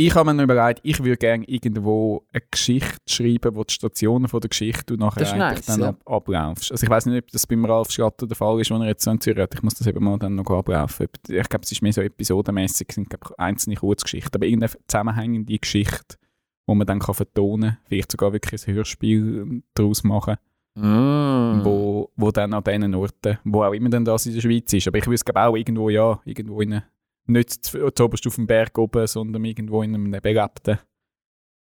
Ich habe mir überlegt, ich würde gerne irgendwo eine Geschichte schreiben, wo die Stationen von der Geschichte du nachher eigentlich nice, dann ja. ab ablaufst. Also ich weiß nicht, ob das beim Ralf Schlatter der Fall ist, wo er jetzt so in Zürich hat. Ich muss das eben mal dann noch ablaufen. Ich glaube, es ist mehr so episodenmäßig, es sind glaub, einzelne Kurzgeschichten, aber irgendeine zusammenhängende Geschichte, wo man dann kann vertonen kann, vielleicht sogar wirklich ein Hörspiel daraus machen Mm. wo, wo dann an diesen Orten, wo auch immer dann das in der Schweiz ist. Aber ich wüsste auch irgendwo, ja, irgendwo in einer, nicht zu, zu oberst auf dem Berg oben, sondern irgendwo in einem belebten,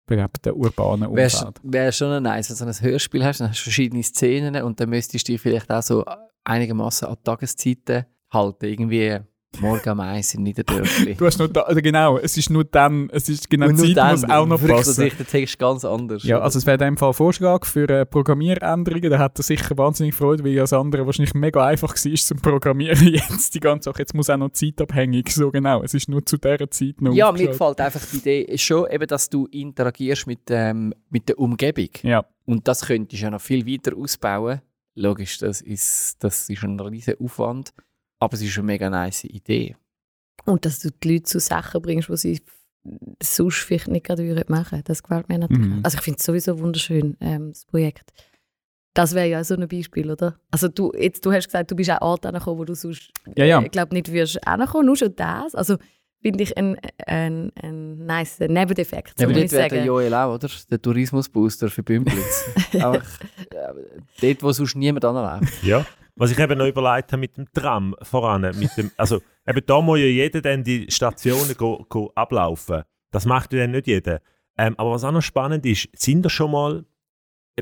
belebten urbanen Umfeld. Wäre wär schon nice, wenn du so ein Hörspiel hast, dann hast du verschiedene Szenen und dann müsstest du dich vielleicht auch so einigermaßen an Tageszeiten halten. Irgendwie morgen um eins im Niederdörfli. Du hast nur da, also genau, es ist nur dann, es ist genau Und Zeit muss auch noch passen. sich der Text ganz anders. Ja, oder? also es wäre in dem Fall Vorschlag für äh, Programmieränderungen, da hat er sicher wahnsinnig Freude, weil das andere wahrscheinlich mega einfach war zum Programmieren *laughs* jetzt die ganze Sache. Jetzt muss auch noch zeitabhängig, so genau. Es ist nur zu dieser Zeit noch ja, mir gefällt einfach die Idee schon, eben, dass du interagierst mit, ähm, mit der Umgebung. Ja, Und das könntest du ja noch viel weiter ausbauen. Logisch, das ist, das ist ein riesiger Aufwand, aber es ist eine mega nice Idee. Und dass du die Leute zu Sachen bringst, die sie sonst vielleicht nicht gerade würden machen Das gefällt mir natürlich. Mhm. Also ich finde es sowieso wunderschön, ähm, das Projekt. Das wäre ja so ein Beispiel, oder? Also du, jetzt, du hast gesagt, du bist an Orten angekommen, wo du sonst, Ja, ja. äh, ich glaube nicht würdest ankommen, nur schon das. Also finde ich ein, ein, ein nice Nebeneffekt. Ja, so aber muss dort wäre der. Joel auch, oder? Der Tourismusbooster für Bümplitz. *laughs* Einfach äh, dort, wo sonst niemand anläuft. Ja. Was ich eben noch überlegt habe mit dem Tram voran, mit dem, also eben da muss ja jeder dann die Stationen go, go ablaufen. Das macht ja dann nicht jeder. Ähm, aber was auch noch spannend ist, sind da schon mal,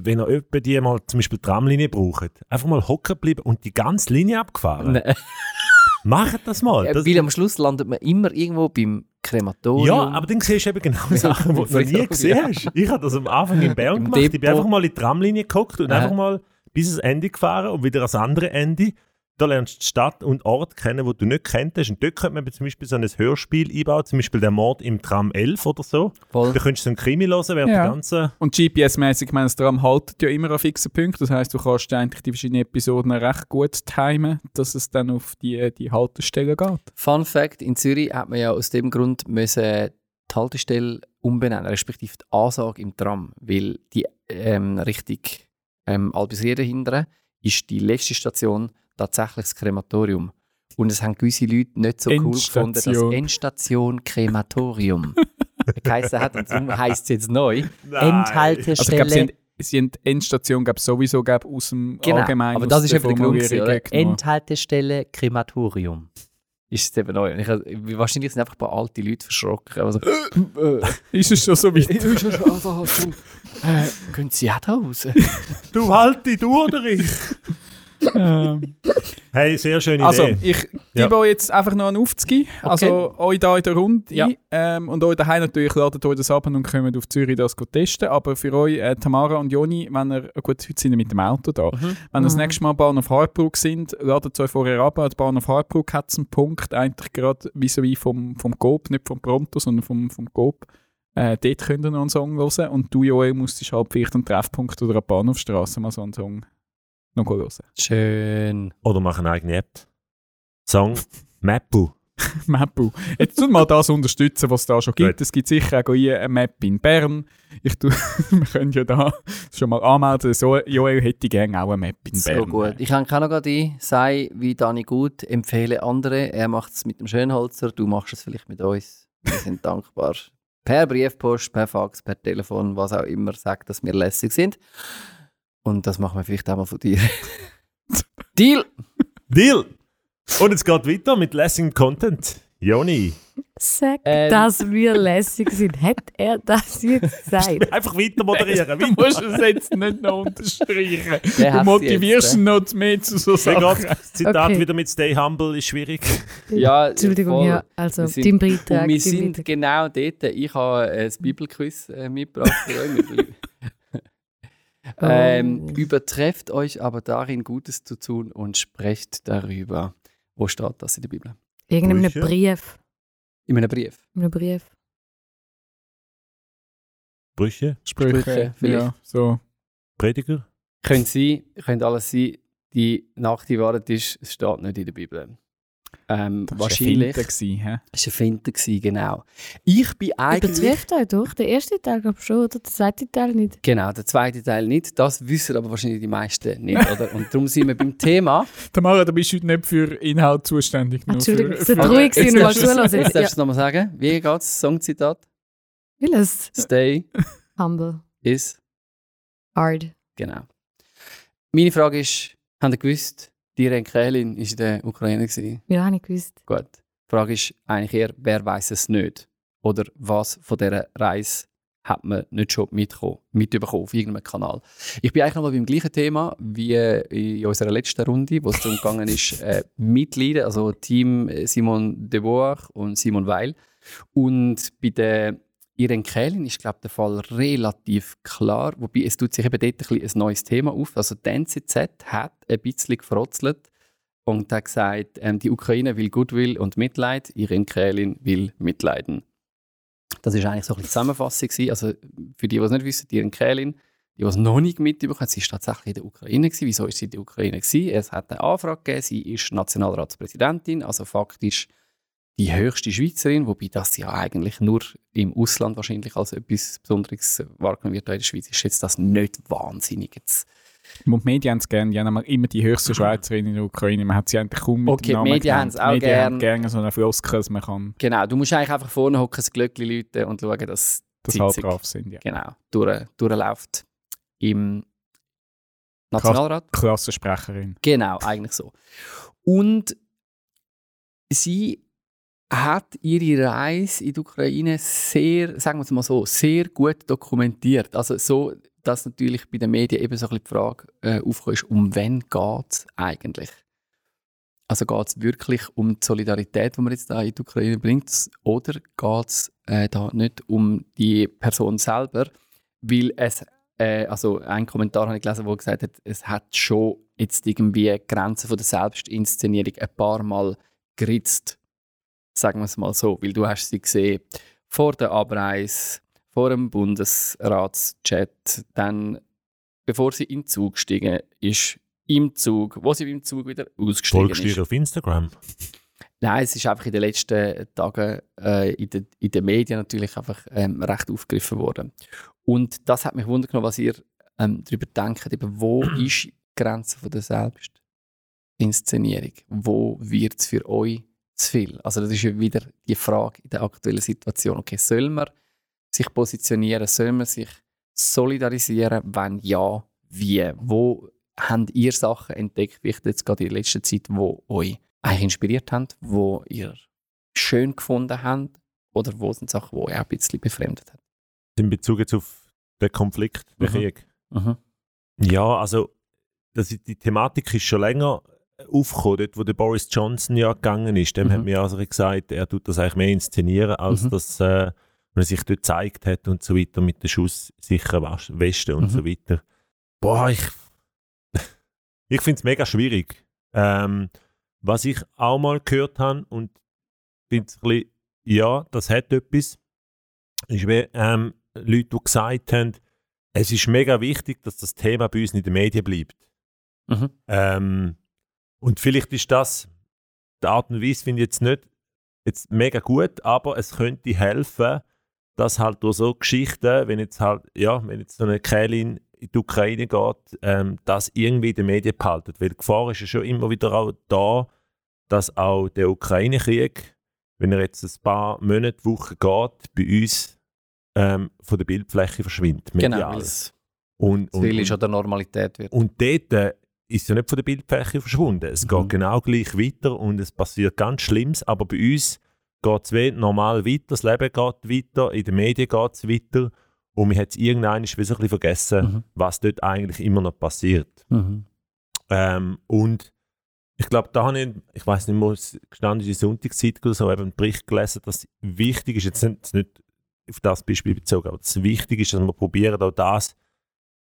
wenn ihr etwa die mal zum Beispiel Tramlinie braucht, einfach mal hocken bleiben und die ganze Linie abgefahren? Nein. *laughs* Macht das mal. Das, Weil am Schluss landet man immer irgendwo beim Krematorium. ja, aber dann siehst du eben genau Sachen, die du noch nie *laughs* gesehen hast. Ich habe das am Anfang in Bern gemacht. Ich bin einfach mal in die Tramlinie geguckt und Aha. einfach mal bis ans Ende gefahren und wieder ans andere Ende. Da lernst du die Stadt und Ort kennen, wo du nicht kenntest. Und dort könnte man zum Beispiel so ein Hörspiel einbauen, zum Beispiel der Mord im Tram 11 oder so. Voll. Da könntest du so einen Krimi hören, während Ja. der ganze... Und GPS-mäßig, ich meine, das Tram haltet ja immer an fixen Punkten. Das heisst, du kannst eigentlich die verschiedenen Episoden recht gut timen, dass es dann auf die, die Haltestelle geht. Fun Fact: In Zürich hat man ja aus dem Grund müssen die Haltestelle umbenennen, respektive die Ansage im Tram, weil die ähm, Richtung ähm, Albisrieden hinten ist die letzte Station tatsächlich das Krematorium. Und es haben gewisse Leute nicht so cool gefunden, dass Endstation. Endstation Krematorium *laughs* geheißen hat. Und darum heisst es jetzt neu Nein. Endhaltestelle. Also ich glaube, sie haben, Endstation glaub, sowieso glaub, aus dem Genau, Allgemeinen aber das ist der eben der Grund. gewesen. Endhaltestelle Krematorium. Ist es eben neu. Und Ich, wahrscheinlich sind einfach ein paar alte Leute verschrocken. Also, *laughs* äh, Ist es schon so weit? *laughs* ist ja schon einfach so. Äh, gehen Sie auch da raus? *laughs* Du halt die du oder ich? Ähm, Hey, sehr schöne Also, Idee. ich Ja. gebe euch jetzt einfach noch einen Aufzugeben. Also, euch da in der Runde. Ja. Ähm, und euch daheim natürlich ladet euch das ab und kommt auf Zürich das testen. Aber für euch, äh, Tamara und Joni, wenn ihr, äh, gut, heute sind ihr mit dem Auto da. Wenn ihr das nächste Mal Bahnhof Hartbrug sind, ladet euch vorher ab. Der Bahnhof Hartbrug hat einen Punkt, eigentlich gerade vis-à-vis vom, vom Coop, nicht vom Pronto, sondern vom, vom Coop. Äh, dort könnt ihr noch einen Song hören. Und du, Joel, musstest halt vielleicht einen Treffpunkt oder eine Bahnhofstrasse mal so einen Song noch hören. Schön. Oder mach eine eigene App. Song *laughs* Mapple. Mappu. Jetzt tun mal das unterstützen, was es da schon gibt. Gut. Es gibt sicher auch hier eine Map in Bern. Ich tu, *laughs* wir können ja da schon mal anmelden. So, Joel hätte gerne auch eine Map in So Bern. gut. Ich habe auch noch gerade ein, sei wie Dani gut, empfehle andere. Er macht es mit dem Schönholzer, du machst es vielleicht mit uns. Wir sind *laughs* dankbar. Per Briefpost, per Fax, per Telefon, was auch immer, sagt, dass wir lässig sind. Und das machen wir vielleicht auch mal von dir. *laughs* Deal! Deal! Und jetzt geht weiter mit Lessing Content. Joni. Sag, Ähm. dass wir lässig sind. Hat er das jetzt *laughs* gesagt? Einfach weiter moderieren. Du Weiter. musst es jetzt nicht noch unterstreichen. Der *laughs* Du motivierst ihn noch mehr zu so Sachen. das Zitat Okay. wieder mit Stay Humble ist schwierig. Ja, Entschuldigung, ja. Also, Wir sind- dein Beitrag. Und wir sind Beitrag. genau dort. Ich habe ein Bibelquiz äh, mitgebracht ähm, Oh. übertrefft euch aber darin, Gutes zu tun und sprecht darüber. Wo steht das in der Bibel? Irgendeinem? Brief. In einem Brief. In einem Brief. Brüche, Sprüche, Sprüche, vielleicht. ja, so. Prediger. Könnte sein, könnte alles sein. Die nackte Wahrheit ist, es steht nicht in der Bibel. Ähm, Das war wahrscheinlich. Finte gewesen, hä? Es war ein Finte, gewesen, genau. Ich bin eigentlich. Übertrifft euch doch. Der erste Teil, glaube ich, schon, oder der zweite Teil nicht. Genau, der zweite Teil nicht. Das wissen aber wahrscheinlich die meisten nicht, oder? Und darum sind wir beim Thema. *laughs* Tamara, du bist heute nicht für Inhalt zuständig. nur Entschuldigung, für, es ist für- ruhig mal Jetzt darfst du- zuhören. Jetzt Ja. darfst du es nochmal sagen. Wie geht's? Songzitat? Vieles. Stay *laughs* Humble. is. Hard. Genau. Meine Frage ist: Habt ihr gewusst, die Renkelin war in der Ukraine? Gewesen? Ja, habe ich gewusst. Gut. Die Frage ist eigentlich eher, wer weiß es nicht? Oder was von dieser Reise hat man nicht schon mitbekommen, mitbekommen auf irgendeinem Kanal? Ich bin eigentlich nochmal beim gleichen Thema wie in unserer letzten Runde, wo es darum gegangen ist, *laughs* äh, Mitglieder, also Team Simon de Boer und Simon Weil. Und bei der Irene Kählin ist, glaube der Fall relativ klar, wobei es tut sich eben dort ein, ein neues Thema auf. Also die NZZ hat ein bisschen gefrotzelt und hat gesagt, ähm, die Ukraine will Goodwill und Mitleid, Irene Kählin will Mitleiden. Das ist eigentlich so ein bisschen die Zusammenfassung. Also für die, die es nicht wissen, Irene Kählin, die, die es noch nicht mitbekommen haben, sie war tatsächlich in der Ukraine. Gewesen. Wieso ist sie in der Ukraine? Gewesen? Es hat eine Anfrage gegeben, sie ist Nationalratspräsidentin, also faktisch die höchste Schweizerin, wobei das ja eigentlich nur im Ausland wahrscheinlich als etwas Besonderes wahrgenommen wird. In der Schweiz ist jetzt das nicht wahnsinnig. Jetzt. Und die Medien haben es gerne. Die haben immer die höchste Schweizerin in der Ukraine. Man hat sie eigentlich kaum mit Okay, Namen die Medien haben es auch Die Medien haben gern. gerne so eine Floskel, dass man kann, Genau, du musst eigentlich einfach vorne hocken, das Glöckchen läuten und schauen, dass alle Sitzung drauf sind. Ja. genau, durch, durchläuft im Nationalrat. Klassensprecherin. Genau, eigentlich so. Und sie hat ihre Reise in die Ukraine sehr, sagen wir es mal so, sehr gut dokumentiert. Also so, dass natürlich bei den Medien eben so ein die Frage äh, aufkommt, um wen geht es eigentlich? Also geht es wirklich um die Solidarität, die man jetzt da in die Ukraine bringt, oder geht es äh, da nicht um die Person selber? Weil es, äh, also ein Kommentar habe ich gelesen, wo gesagt hat, es hat schon jetzt irgendwie Grenzen von der Selbstinszenierung ein paar Mal geritzt. Sagen wir es mal so, weil du hast sie gesehen vor der Abreise, vor dem Bundesratschat, dann bevor sie in den Zug gestiegen ist, im Zug, wo sie im Zug wieder ausgestiegen Folgst du ist. ihr auf Instagram? Nein, es ist einfach in den letzten Tagen äh, in, den, in den Medien natürlich einfach ähm, recht aufgegriffen worden. Und das hat mich wundern was ihr ähm, darüber denkt, eben, wo ist die Grenze von der Selbstinszenierung? Wo wird es für euch zu viel? Also das ist ja wieder die Frage in der aktuellen Situation. Okay, soll man sich positionieren, soll man sich solidarisieren, wenn ja, wie? Wo habt ihr Sachen entdeckt, wie ich jetzt gerade in der letzten Zeit, wo euch eigentlich inspiriert haben, wo ihr schön gefunden habt oder wo sind Sachen, die euch auch ein bisschen befremdet haben? In Bezug jetzt auf den Konflikt, den Mhm. Krieg. Ja, also das, die Thematik ist schon länger aufgekommen, dort wo der Boris Johnson ja gegangen ist. Dem Mhm. hat mir also gesagt, er tut das eigentlich mehr inszenieren, als Mhm. dass äh, er sich dort gezeigt hat und so weiter mit den schusssicheren Westen und Mhm. so weiter. Boah, ich, *laughs* ich finde es mega schwierig. Ähm, was ich auch mal gehört habe und finde ein bisschen, ja, das hat etwas, ist wie ähm, Leute, die gesagt haben, es ist mega wichtig, dass das Thema bei uns in den Medien bleibt. Mhm. Ähm, und vielleicht ist das, die Art und Weise finde ich jetzt nicht jetzt mega gut, aber es könnte helfen, dass halt durch so Geschichten, wenn jetzt halt, ja, wenn jetzt so eine Kälin in die Ukraine geht, ähm, das irgendwie in den Medien behalten. Weil die Gefahr ist ja schon immer wieder auch da, dass auch der Ukraine-Krieg, wenn er jetzt ein paar Monate, Wochen geht, bei uns ähm, von der Bildfläche verschwindet. Genau, medial. es und, und, viel ist an der Normalität wird. und dort äh, ist ja nicht von der Bildfläche verschwunden. Es Mhm. geht genau gleich weiter und es passiert ganz Schlimmes, aber bei uns geht es normal weiter, das Leben geht weiter, in den Medien geht es weiter und wir haben es irgendwann wie so ein bisschen vergessen, Mhm. was dort eigentlich immer noch passiert. Mhm. Ähm, und ich glaube, da habe ich, ich weiß nicht mehr, es gestanden ist in Sonntagszeit oder so, eben einen Bericht gelesen, dass wichtig ist, jetzt nicht, nicht auf das Beispiel bezogen, aber das wichtig ist, dass wir probieren, auch das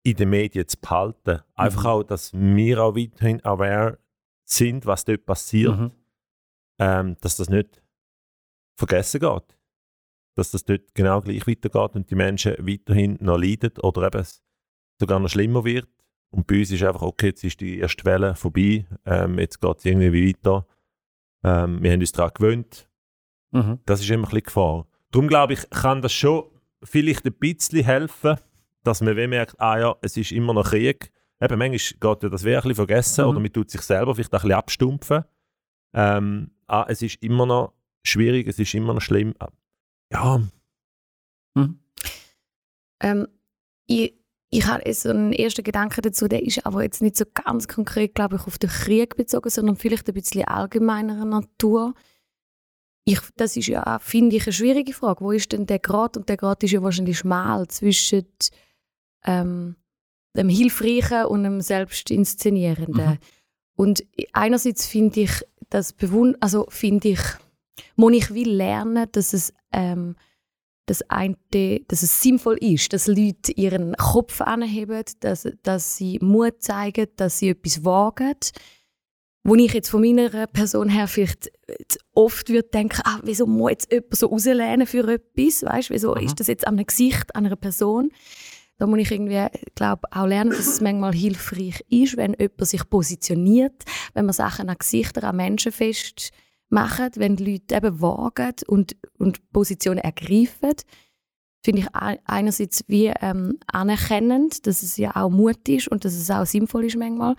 in den Medien zu behalten. Einfach Mhm. auch, dass wir auch weiterhin aware sind, was dort passiert, Mhm. ähm, dass das nicht vergessen geht. Dass das dort genau gleich weitergeht und die Menschen weiterhin noch leiden oder eben es sogar noch schlimmer wird. Und bei uns ist einfach, okay, jetzt ist die erste Welle vorbei, ähm, jetzt geht es irgendwie weiter. Ähm, wir haben uns daran gewöhnt. Mhm. Das ist immer ein bisschen Gefahr. Darum glaube ich, kann das schon vielleicht ein bisschen helfen, dass man wie merkt, ah ja, es ist immer noch Krieg. Eben, manchmal geht ja das wie ein bisschen vergessen Mhm. oder man tut sich selber vielleicht ein bisschen abstumpfen. Ähm, ah, es ist immer noch schwierig, es ist immer noch schlimm. Ah, Ja, Mhm. Ähm, ich ich habe so einen ersten Gedanken dazu, der ist aber jetzt nicht so ganz konkret, glaube ich, auf den Krieg bezogen, sondern vielleicht ein bisschen allgemeinerer Natur. Ich, das ist ja, auch, finde ich, eine schwierige Frage. Wo ist denn der Grad? Und der Grad ist ja wahrscheinlich schmal zwischen ähm, dem Hilfreichen und dem Selbstinszenierenden. Mhm. Und einerseits finde ich das bewund also finde ich, muss ich will lernen, dass es ähm, dass, eine, dass es sinnvoll ist, dass Leute ihren Kopf anheben, dass, dass sie Mut zeigen, dass sie etwas wagen. Wo ich jetzt von meiner Person her vielleicht oft würde denken, ah, wieso muss jetzt jemand so rauslehnen für etwas? Weißt, wieso Aha. ist das jetzt an einem Gesicht einer Person? Da muss ich irgendwie, glaube auch lernen, dass es manchmal hilfreich ist, wenn jemand sich positioniert, wenn man Sachen an Gesichtern, an Menschen festmacht wenn die Leute eben wagen und, und Positionen ergreifen, finde ich ei- einerseits wie ähm, anerkennend, dass es ja auch Mut ist und dass es auch sinnvoll ist manchmal.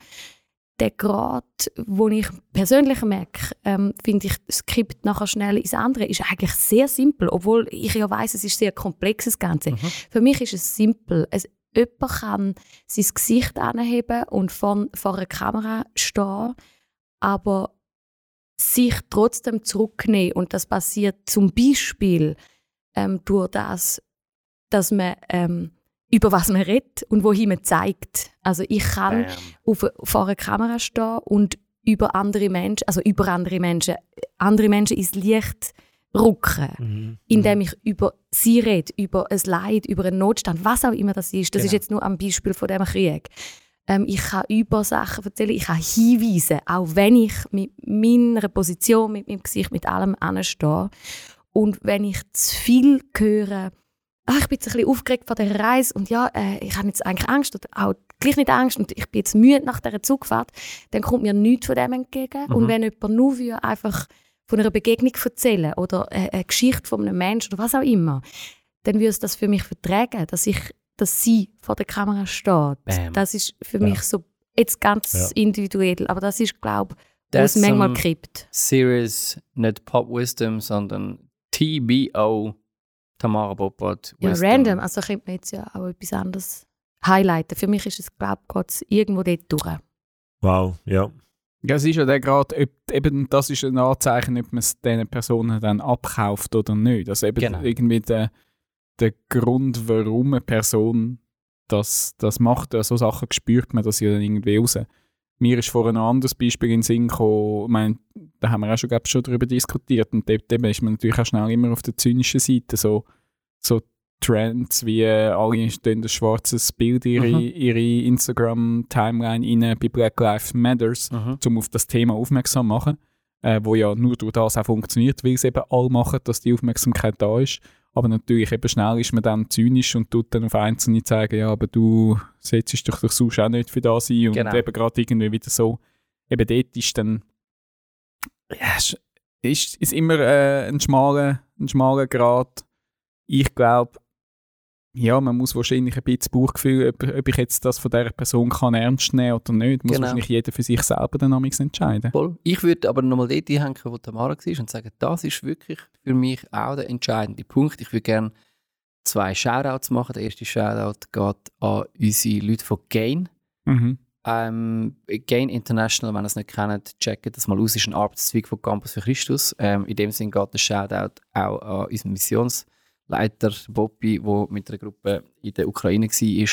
Der Grad, wo ich persönlich merke, ähm, finde ich, es kippt nachher schnell ins andere, ist eigentlich sehr simpel, obwohl ich ja weiß, es ist sehr komplex das Ganze. Für mich ist es simpel. Es, jemand kann sein Gesicht anheben und vor, vor einer Kamera stehen, aber sich trotzdem zurücknehmen. Und das passiert zum Beispiel ähm, durch das, dass man ähm, über was man redet und wohin man zeigt. Also ich kann auf, vor einer Kamera stehen und über andere Menschen, also über andere Menschen, andere Menschen ins Licht rücken, Mhm. indem ich über sie rede, über ein Leid, über einen Notstand, was auch immer das ist. Das ist Genau. jetzt nur am Beispiel von dem Krieg. Ähm, ich kann über Sachen erzählen, ich kann hinweisen, auch wenn ich mit meiner Position, mit meinem Gesicht, mit allem anstehe. Und wenn ich zu viel höre, ah, ich bin jetzt ein bisschen aufgeregt vor der Reise und ja, äh, ich habe jetzt eigentlich Angst oder auch gleich nicht Angst und ich bin jetzt müde nach dieser Zugfahrt, dann kommt mir nichts von dem entgegen. Und wenn jemand nur will, einfach von einer Begegnung erzählen oder äh, eine Geschichte von einem Menschen oder was auch immer, dann würde es das für mich vertragen, dass ich, dass sie vor der Kamera steht. Bam. Das ist für Ja. mich so jetzt ganz Ja. individuell, aber das ist, glaube ich, es manchmal some kippt. Serious, nicht Pop Wisdom, sondern TBO, Tamara Boppert. Ja, random. Also könnte man jetzt ja auch etwas anderes highlighten. Für mich ist es, glaube ich, irgendwo dort durch. Wow, ja. Ja, es ist ja der Grad, ob, eben das ist ein Anzeichen, ob man es diesen Personen dann abkauft oder nicht. Also eben Genau. irgendwie der, der Grund, warum eine Person das, das macht, so Sachen spürt man das ja dann irgendwie raus. Mir ist vor ein anderes Beispiel in den Sinn gekommen, ich meine, da haben wir auch schon, glaub, schon darüber diskutiert und dort eben ist man natürlich auch schnell immer auf der zynischen Seite, so, so Trends wie äh, alle stellen ein schwarzes Bild in ihre, Mhm. ihre Instagram-Timeline rein bei Black Lives Matters Mhm. um auf das Thema aufmerksam zu machen, äh, wo ja nur durch das auch funktioniert, weil es eben alle machen, dass die Aufmerksamkeit da ist. Aber natürlich eben schnell ist man dann zynisch und tut dann auf Einzelne sagen, ja, aber du setzt dich doch sonst auch nicht für das ein. Und Genau. eben gerade irgendwie wieder so, eben dort ist dann, ja, ist, ist, immer äh, ein, schmaler, ein schmaler Grad. Ich glaube, ja, man muss wahrscheinlich ein bisschen Bauchgefühl, ob, ob ich jetzt das von dieser Person kann ernst nehmen oder nicht, muss Genau. wahrscheinlich jeder für sich selber dann entscheiden. Voll. Ich würde aber nochmal dort einhängen, wo Tamara war und sagen, das ist wirklich für mich auch der entscheidende Punkt. Ich würde gerne zwei Shoutouts machen. Der erste Shoutout geht an unsere Leute von Gain. Mhm. Ähm, Gain International, wenn ihr es nicht kennt, checkt das mal aus. ist ein Arbeitszweig von Campus für Christus. Ähm, in dem Sinne geht der Shoutout auch an unseren Missionsleiter Bobby, der mit einer Gruppe in der Ukraine war.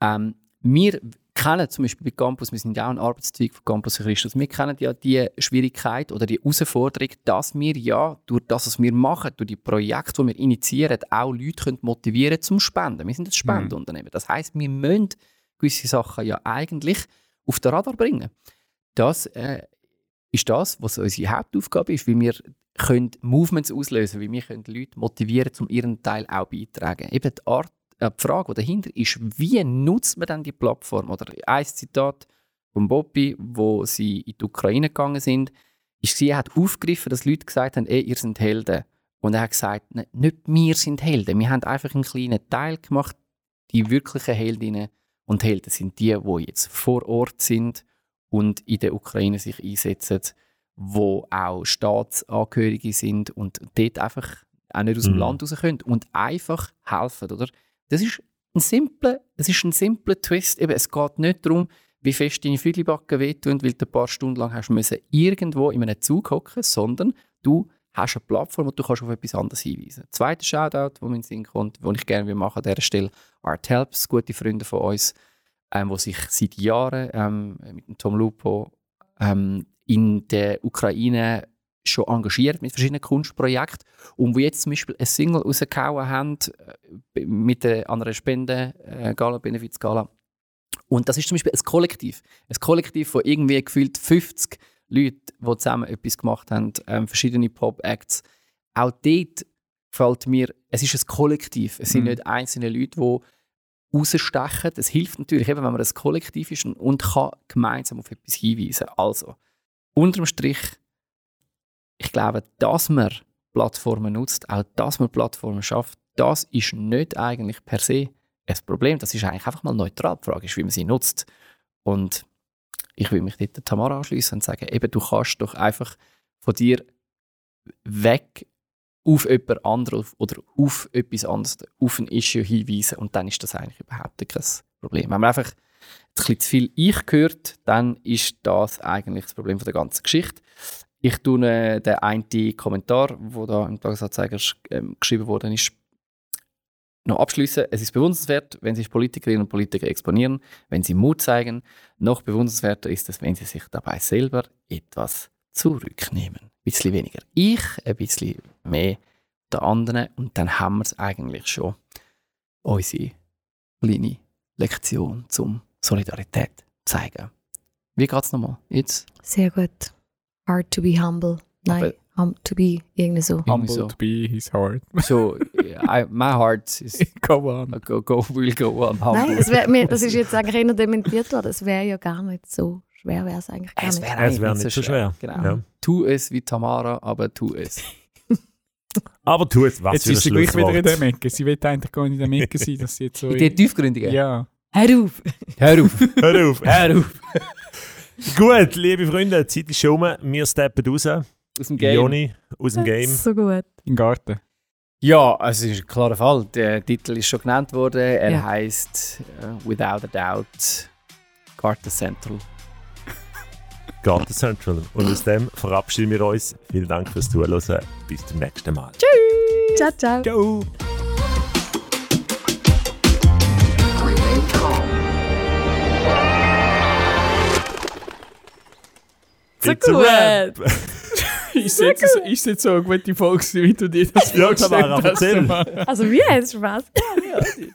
Ähm, wir kennen zum Beispiel bei Campus, wir sind ja auch ein Arbeitszweig von Campus für Christus, wir kennen ja die Schwierigkeit oder die Herausforderung, dass wir ja durch das, was wir machen, durch die Projekte, die wir initiieren, auch Leute können motivieren zum Spenden. Wir sind ein Spendenunternehmen. Das heißt, wir müssen gewisse Sachen ja eigentlich auf den Radar bringen. Das äh, ist das, was unsere Hauptaufgabe ist, weil wir können Movements auslösen, weil wir können Leute motivieren, zum ihren Teil auch beitragen. Eben die Art, äh, die Frage, die dahinter ist, wie nutzt man dann die Plattform? Oder ein Zitat von Bobby, wo sie in die Ukraine gegangen sind, ist, er hat aufgegriffen, dass Leute gesagt haben, ey, ihr seid Helden. Und er hat gesagt, "Ne, nicht wir sind Helden, wir haben einfach einen kleinen Teil gemacht. Die wirklichen Heldinnen und Helden sind die, die jetzt vor Ort sind und in der Ukraine sich einsetzen, wo auch Staatsangehörige sind und dort einfach auch nicht aus dem Mhm. Land raus können und einfach helfen, oder? Das ist ein simpler, das ist ein simpler Twist. Eben, es geht nicht darum, wie fest deine Füdlibacken wehtun, weil du ein paar Stunden lang hast müssen irgendwo in einem Zug hocken, sondern du hast eine Plattform und du kannst auf etwas anderes hinweisen. Zweiter Shoutout, wo mir in den Sinn kommt, den ich gerne machen an dieser Stelle, Art Helps, gute Freunde von uns, ähm, sich seit Jahren ähm, mit Tom Lupo ähm, in der Ukraine schon engagiert mit verschiedenen Kunstprojekten und wo jetzt zum Beispiel eine Single rausgehauen haben äh, mit der, einer Spende, äh, Gala, Benefizgala. Und das ist zum Beispiel ein Kollektiv. Ein Kollektiv von irgendwie gefühlt 50 Leuten, die zusammen etwas gemacht haben, ähm, verschiedene Pop-Acts. Auch dort gefällt mir, es ist ein Kollektiv. Es sind Mhm. nicht einzelne Leute, die rausstechen. Es hilft natürlich, eben, wenn man ein Kollektiv ist und, und kann gemeinsam auf etwas hinweisen. Also, unterm Strich, ich glaube, dass man Plattformen nutzt, auch dass man Plattformen schafft, das ist nicht eigentlich per se ein Problem. Das ist eigentlich einfach mal neutral. Die Frage ist, wie man sie nutzt. Und ich will mich dort der Tamara anschließen und sagen, eben, du kannst doch einfach von dir weg auf jemand anderen oder auf etwas anderes, auf ein Issue hinweisen und dann ist das eigentlich überhaupt kein Problem. Wenn man einfach ein bisschen zu viel Ich gehört, dann ist das eigentlich das Problem der ganzen Geschichte. Ich tue äh, den einen Kommentar, der da im Tagesanzeiger ähm, geschrieben worden ist, noch abschließen. Es ist bewundernswert, wenn sich Politikerinnen und Politiker exponieren, wenn sie Mut zeigen. Noch bewundernswerter ist es, wenn sie sich dabei selber etwas zurücknehmen. Ein bisschen weniger ich, ein bisschen mehr der anderen und dann haben wir es eigentlich schon unsere kleine Lektion zum Solidarität zeigen. Wie geht es nochmal? Jetzt? Sehr gut. Hard to be humble. Nein, hum to be irgendwie so. Humble so. to be his heart. *laughs* So, I, my heart is *laughs* Go on. go, go, will go on. humble. Nein, es wär, mir, das ist jetzt *laughs* eigentlich eher dementiert worden. Es wäre ja gar nicht so schwer, wäre es eigentlich gar Es nicht. wäre Es wäre nicht, so schwer. schwer. Genau. Ja. Tu es wie Tamara, aber tu es. Aber tu es, was Jetzt für ein ist sie gleich wieder in der Mecke. Sie will eigentlich gar nicht in der Mecke sein, dass sie jetzt so... In der tiefgründigen? ja. Hör auf! Hör auf. Hör auf. Hör auf. Gut, liebe Freunde, die Zeit ist schon um. Wir steppen raus. Aus dem Game. Joni, aus dem Game. So gut. Im Garten. Ja, also es ist ein klarer Fall. Der Titel ist schon genannt worden. Er Ja. heißt äh, Without a Doubt Garten Central. Garten Central. Und aus dem verabschieden wir uns. Vielen Dank fürs Zuhören. Bis zum nächsten Mal. Ciao, ciao. Ciao! So It's a gut. wrap. *laughs* Ist jetzt, so, ist jetzt so eine gute Folge, wie du dir das Ja, vorgestellt hast? Also, mir hat es Spaß gemacht.